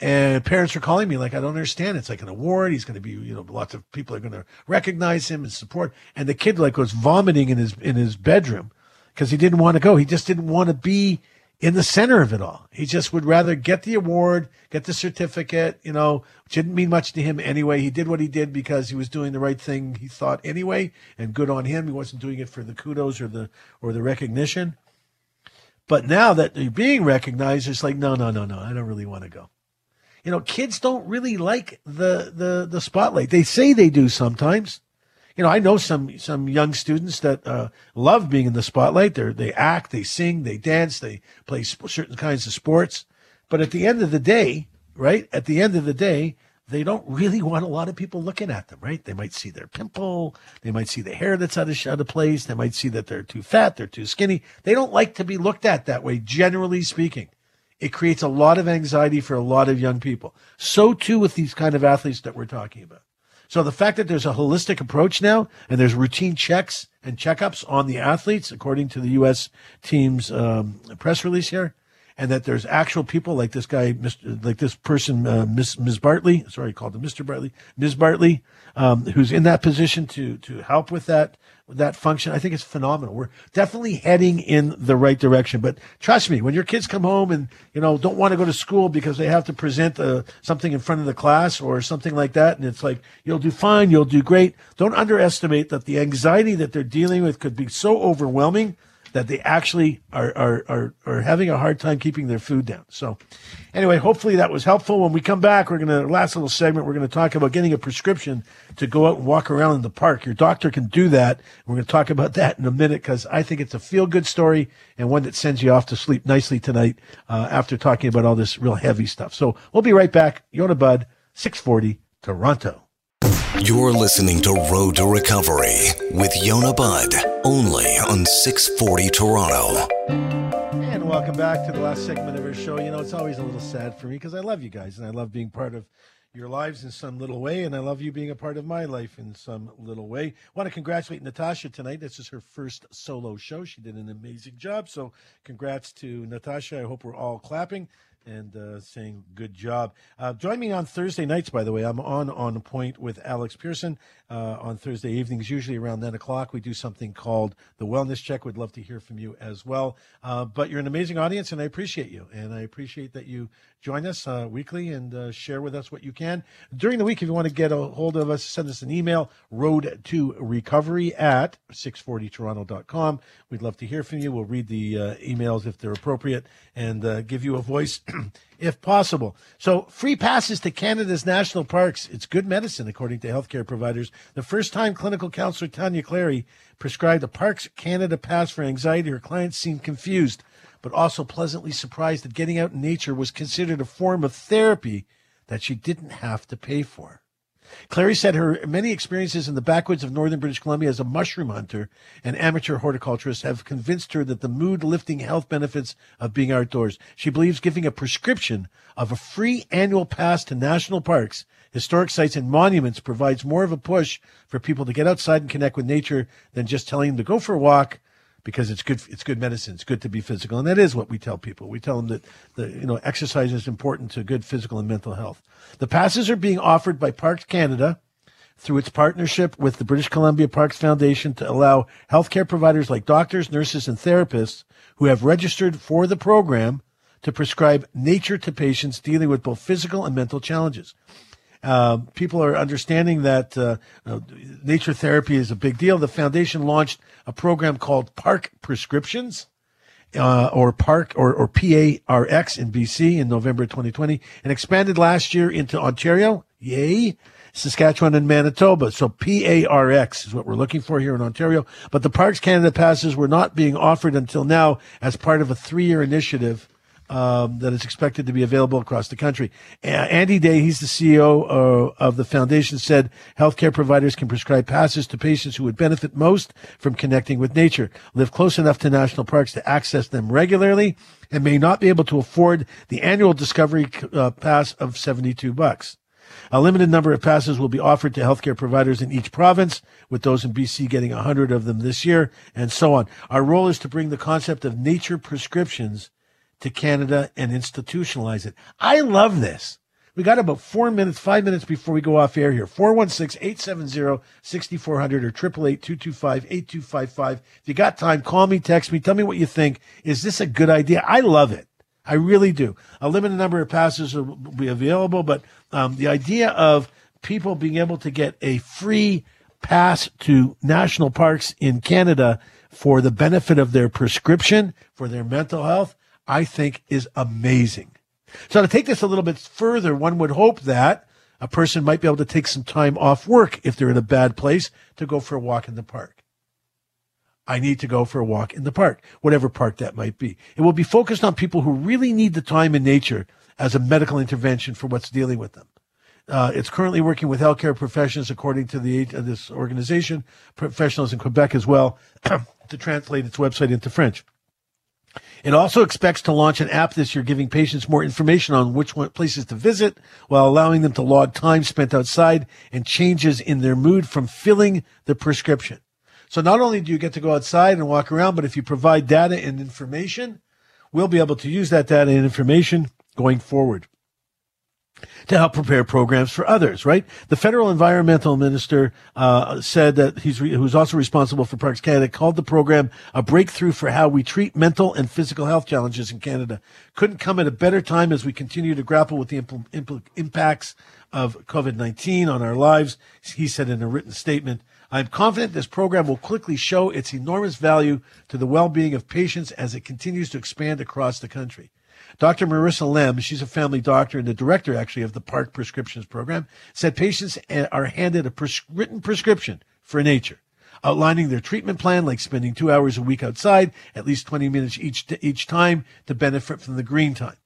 And parents are calling me like, I don't understand. It's like an award. He's going to be, you know, lots of people are going to recognize him and support. And the kid like was vomiting in his in his bedroom because he didn't want to go. He just didn't want to be in the center of it all. He just would rather get the award, get the certificate, you know, which didn't mean much to him anyway. He did what he did because he was doing the right thing, he thought anyway, and good on him. He wasn't doing it for the kudos or the or the recognition. But now that they're being recognized, it's like, no, no, no, no, I don't really want to go you know, kids don't really like the, the, the spotlight. They say they do sometimes. You know, I know some, some young students that, uh, love being in the spotlight. They they act, they sing, they dance, they play sp- certain kinds of sports. But at the end of the day, right? At the end of the day, they don't really want a lot of people looking at them, right? They might see their pimple. They might see the hair that's out of, out of place. They might see that they're too fat. They're too skinny. They don't like to be looked at that way, generally speaking. It creates a lot of anxiety for a lot of young people. So too with these kind of athletes that we're talking about. So the fact that there's a holistic approach now and there's routine checks and checkups on the athletes, according to the U.S. team's um, press release here, and that there's actual people like this guy, Mr., like this person, uh, Miss Ms. Bartley. Sorry, I called him Mr. Bartley, Ms. Bartley, um, who's in that position to to help with that that function. I think it's phenomenal. We're definitely heading in the right direction. But trust me, when your kids come home and you know don't want to go to school because they have to present uh, something in front of the class or something like that, and it's like you'll do fine, you'll do great. Don't underestimate that the anxiety that they're dealing with could be so overwhelming that they actually are, are, are, are having a hard time keeping their food down. So anyway, hopefully that was helpful. When we come back, we're going to, last little segment, we're going to talk about getting a prescription to go out and walk around in the park. Your doctor can do that. We're going to talk about that in a minute because I think it's a feel good story and one that sends you off to sleep nicely tonight uh, after talking about all this real heavy stuff. So we'll be right back. Yonah Budd, 640 Toronto. You're listening to Road to Recovery with Yonah Budd, only on 640 Toronto. And welcome back to the last segment of our show. You know, it's always a little sad for me because I love you guys and I love being part of your lives in some little way, and I love you being a part of my life in some little way. I want to congratulate Natasha tonight. This is her first solo show. She did an amazing job. So, congrats to Natasha. I hope we're all clapping and uh, saying good job. Uh, join me on Thursday nights, by the way. I'm on on point with Alex Pierson uh, on Thursday evenings, usually around 9 o'clock. We do something called the Wellness Check. We'd love to hear from you as well. Uh, but you're an amazing audience, and I appreciate you. And I appreciate that you join us uh, weekly and uh, share with us what you can. During the week, if you want to get a hold of us, send us an email, road to recovery at 640toronto.com. We'd love to hear from you. We'll read the emails if they're appropriate and give you a voice if possible. So, free passes to Canada's national parks. It's good medicine, according to healthcare providers. The first time clinical counselor Tanya Clary prescribed a Parks Canada pass for anxiety, her clients seemed confused, but also pleasantly surprised that getting out in nature was considered a form of therapy that she didn't have to pay for. Clary said her many experiences in the backwoods of northern British Columbia as a mushroom hunter and amateur horticulturist have convinced her that the mood lifting health benefits of being outdoors. She believes giving a prescription of a free annual pass to national parks, historic sites, and monuments provides more of a push for people to get outside and connect with nature than just telling them to go for a walk because it's good. It's good medicine. It's good to be physical, and that is what we tell people. We tell them that the you know exercise is important to good physical and mental health. The passes are being offered by Parks Canada through its partnership with the British Columbia Parks Foundation to allow healthcare providers like doctors, nurses, and therapists who have registered for the program to prescribe nature to patients dealing with both physical and mental challenges. Uh, people are understanding that uh, nature therapy is a big deal. The foundation launched a program called Park Prescriptions. Uh, or Park or, or PARX in BC in November 2020 and expanded last year into Ontario. Yay. Saskatchewan and Manitoba. So PARX is what we're looking for here in Ontario. But the Parks Canada passes were not being offered until now as part of a three year initiative um, that is expected to be available across the country. Andy Day, he's the CEO uh, of the foundation, said healthcare providers can prescribe passes to patients who would benefit most from connecting with nature, live close enough to national parks to access them regularly, and may not be able to afford the annual Discovery uh, Pass of 72 bucks. A limited number of passes will be offered to healthcare providers in each province, with those in BC getting 100 of them this year, and so on. Our role is to bring the concept of nature prescriptions to Canada and institutionalize it. I love this. We got about four minutes, five minutes before we go off air here. 416-870-6400 or 888-225-8255. If you got time, call me, text me, tell me what you think. Is this a good idea? I love it. I really do. A limited number of passes will be available, but um, the idea of people being able to get a free pass to national parks in Canada for the benefit of their prescription, for their mental health, I think is amazing. So to take this a little bit further, one would hope that a person might be able to take some time off work if they're in a bad place to go for a walk in the park. I need to go for a walk in the park, whatever park that might be. It will be focused on people who really need the time in nature as a medical intervention for what's dealing with them. Uh, it's currently working with healthcare professionals, according to the uh, this organization, professionals in Quebec as well, to translate its website into French. It also expects to launch an app this year giving patients more information on which places to visit while allowing them to log time spent outside and changes in their mood from filling the prescription. So not only do you get to go outside and walk around, but if you provide data and information, we'll be able to use that data and information going forward to help prepare programs for others, right? The federal environmental minister uh, said that he's re- who's also responsible for Parks Canada called the program a breakthrough for how we treat mental and physical health challenges in Canada. Couldn't come at a better time as we continue to grapple with the impl- impl- impacts of COVID 19 on our lives, he said in a written statement. I'm confident this program will quickly show its enormous value to the well being of patients as it continues to expand across the country. Dr. Marissa Lem, she's a family doctor and the director actually of the Park Prescriptions Program, said patients eh, are handed a pres- written prescription for nature, outlining their treatment plan, like spending two hours a week outside, at least 20 minutes each, each time to benefit from the green time.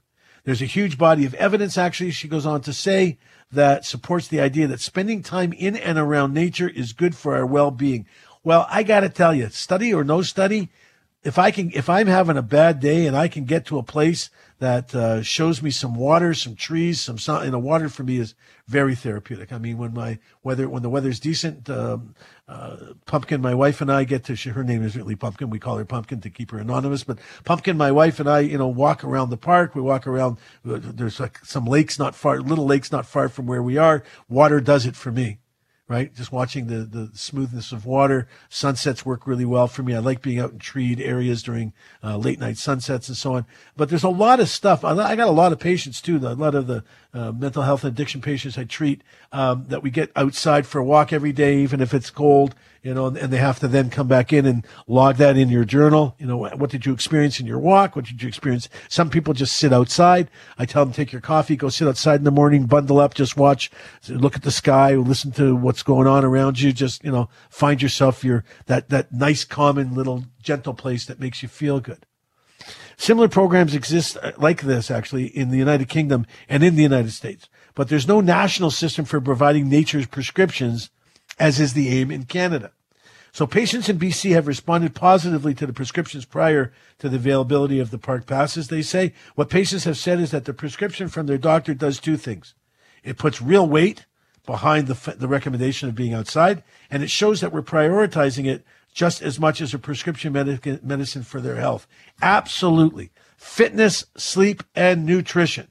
There's a huge body of evidence, actually, she goes on to say, that supports the idea that spending time in and around nature is good for our well being. Well, I got to tell you, study or no study, if I can, if I'm having a bad day and I can get to a place that uh, shows me some water, some trees, some sun, you know, water for me is very therapeutic. I mean, when my weather, when the weather's decent, um, uh, Pumpkin, my wife and I get to, her name is really Pumpkin. We call her Pumpkin to keep her anonymous, but Pumpkin, my wife and I, you know, walk around the park. We walk around, uh, there's like some lakes not far, little lakes not far from where we are. Water does it for me right? Just watching the, the smoothness of water. Sunsets work really well for me. I like being out in treed areas during uh, late night sunsets and so on. But there's a lot of stuff. I got a lot of patients too. A lot of the uh, mental health addiction patients I treat um, that we get outside for a walk every day, even if it's cold you know, and they have to then come back in and log that in your journal. You know, what did you experience in your walk? What did you experience? Some people just sit outside. I tell them, take your coffee, go sit outside in the morning, bundle up, just watch, look at the sky, listen to what's going on around you. Just, you know, find yourself your, that, that nice, common little gentle place that makes you feel good. Similar programs exist uh, like this actually in the United Kingdom and in the United States, but there's no national system for providing nature's prescriptions as is the aim in Canada. So patients in BC have responded positively to the prescriptions prior to the availability of the park passes, they say. What patients have said is that the prescription from their doctor does two things. It puts real weight behind the, the recommendation of being outside, and it shows that we're prioritizing it just as much as a prescription medic- medicine for their health. Absolutely. Fitness, sleep, and nutrition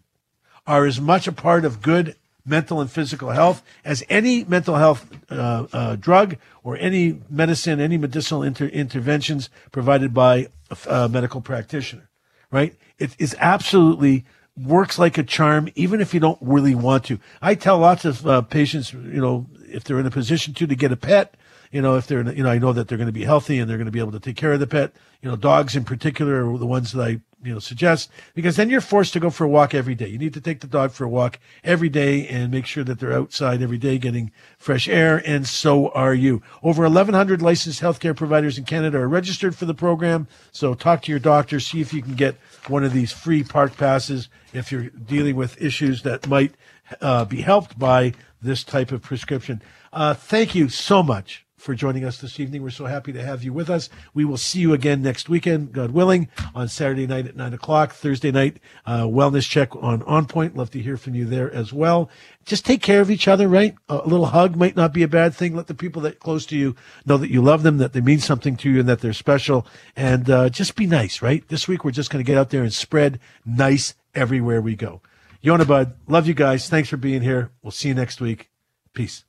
are as much a part of good mental and physical health as any mental health uh, uh, drug or any medicine, any medicinal inter- interventions provided by a, medical practitioner, right? It is absolutely works like a charm, even if you don't really want to. I tell lots of uh, patients, you know, if they're in a position to, to get a pet, you know, if they're, you know, I know that they're going to be healthy and they're going to be able to take care of the pet. You know, dogs in particular are the ones that I you know suggest because then you're forced to go for a walk every day. You need to take the dog for a walk every day and make sure that they're outside every day getting fresh air and so are you. Over 1100 licensed healthcare providers in Canada are registered for the program. So talk to your doctor, see if you can get one of these free park passes if you're dealing with issues that might uh, be helped by this type of prescription. Uh, thank you so much for joining us this evening. We're so happy to have you with us. We will see you again next weekend, God willing, on Saturday night at nine o'clock. Thursday night, uh, wellness check on On Point. Love to hear from you there as well. Just take care of each other, right? A little hug might not be a bad thing. Let the people that close to you know that you love them, that they mean something to you, and that they're special. And uh, just be nice, right? This week we're just going to get out there and spread nice everywhere we go. Yonah Budd, love you guys. Thanks for being here. We'll see you next week. Peace.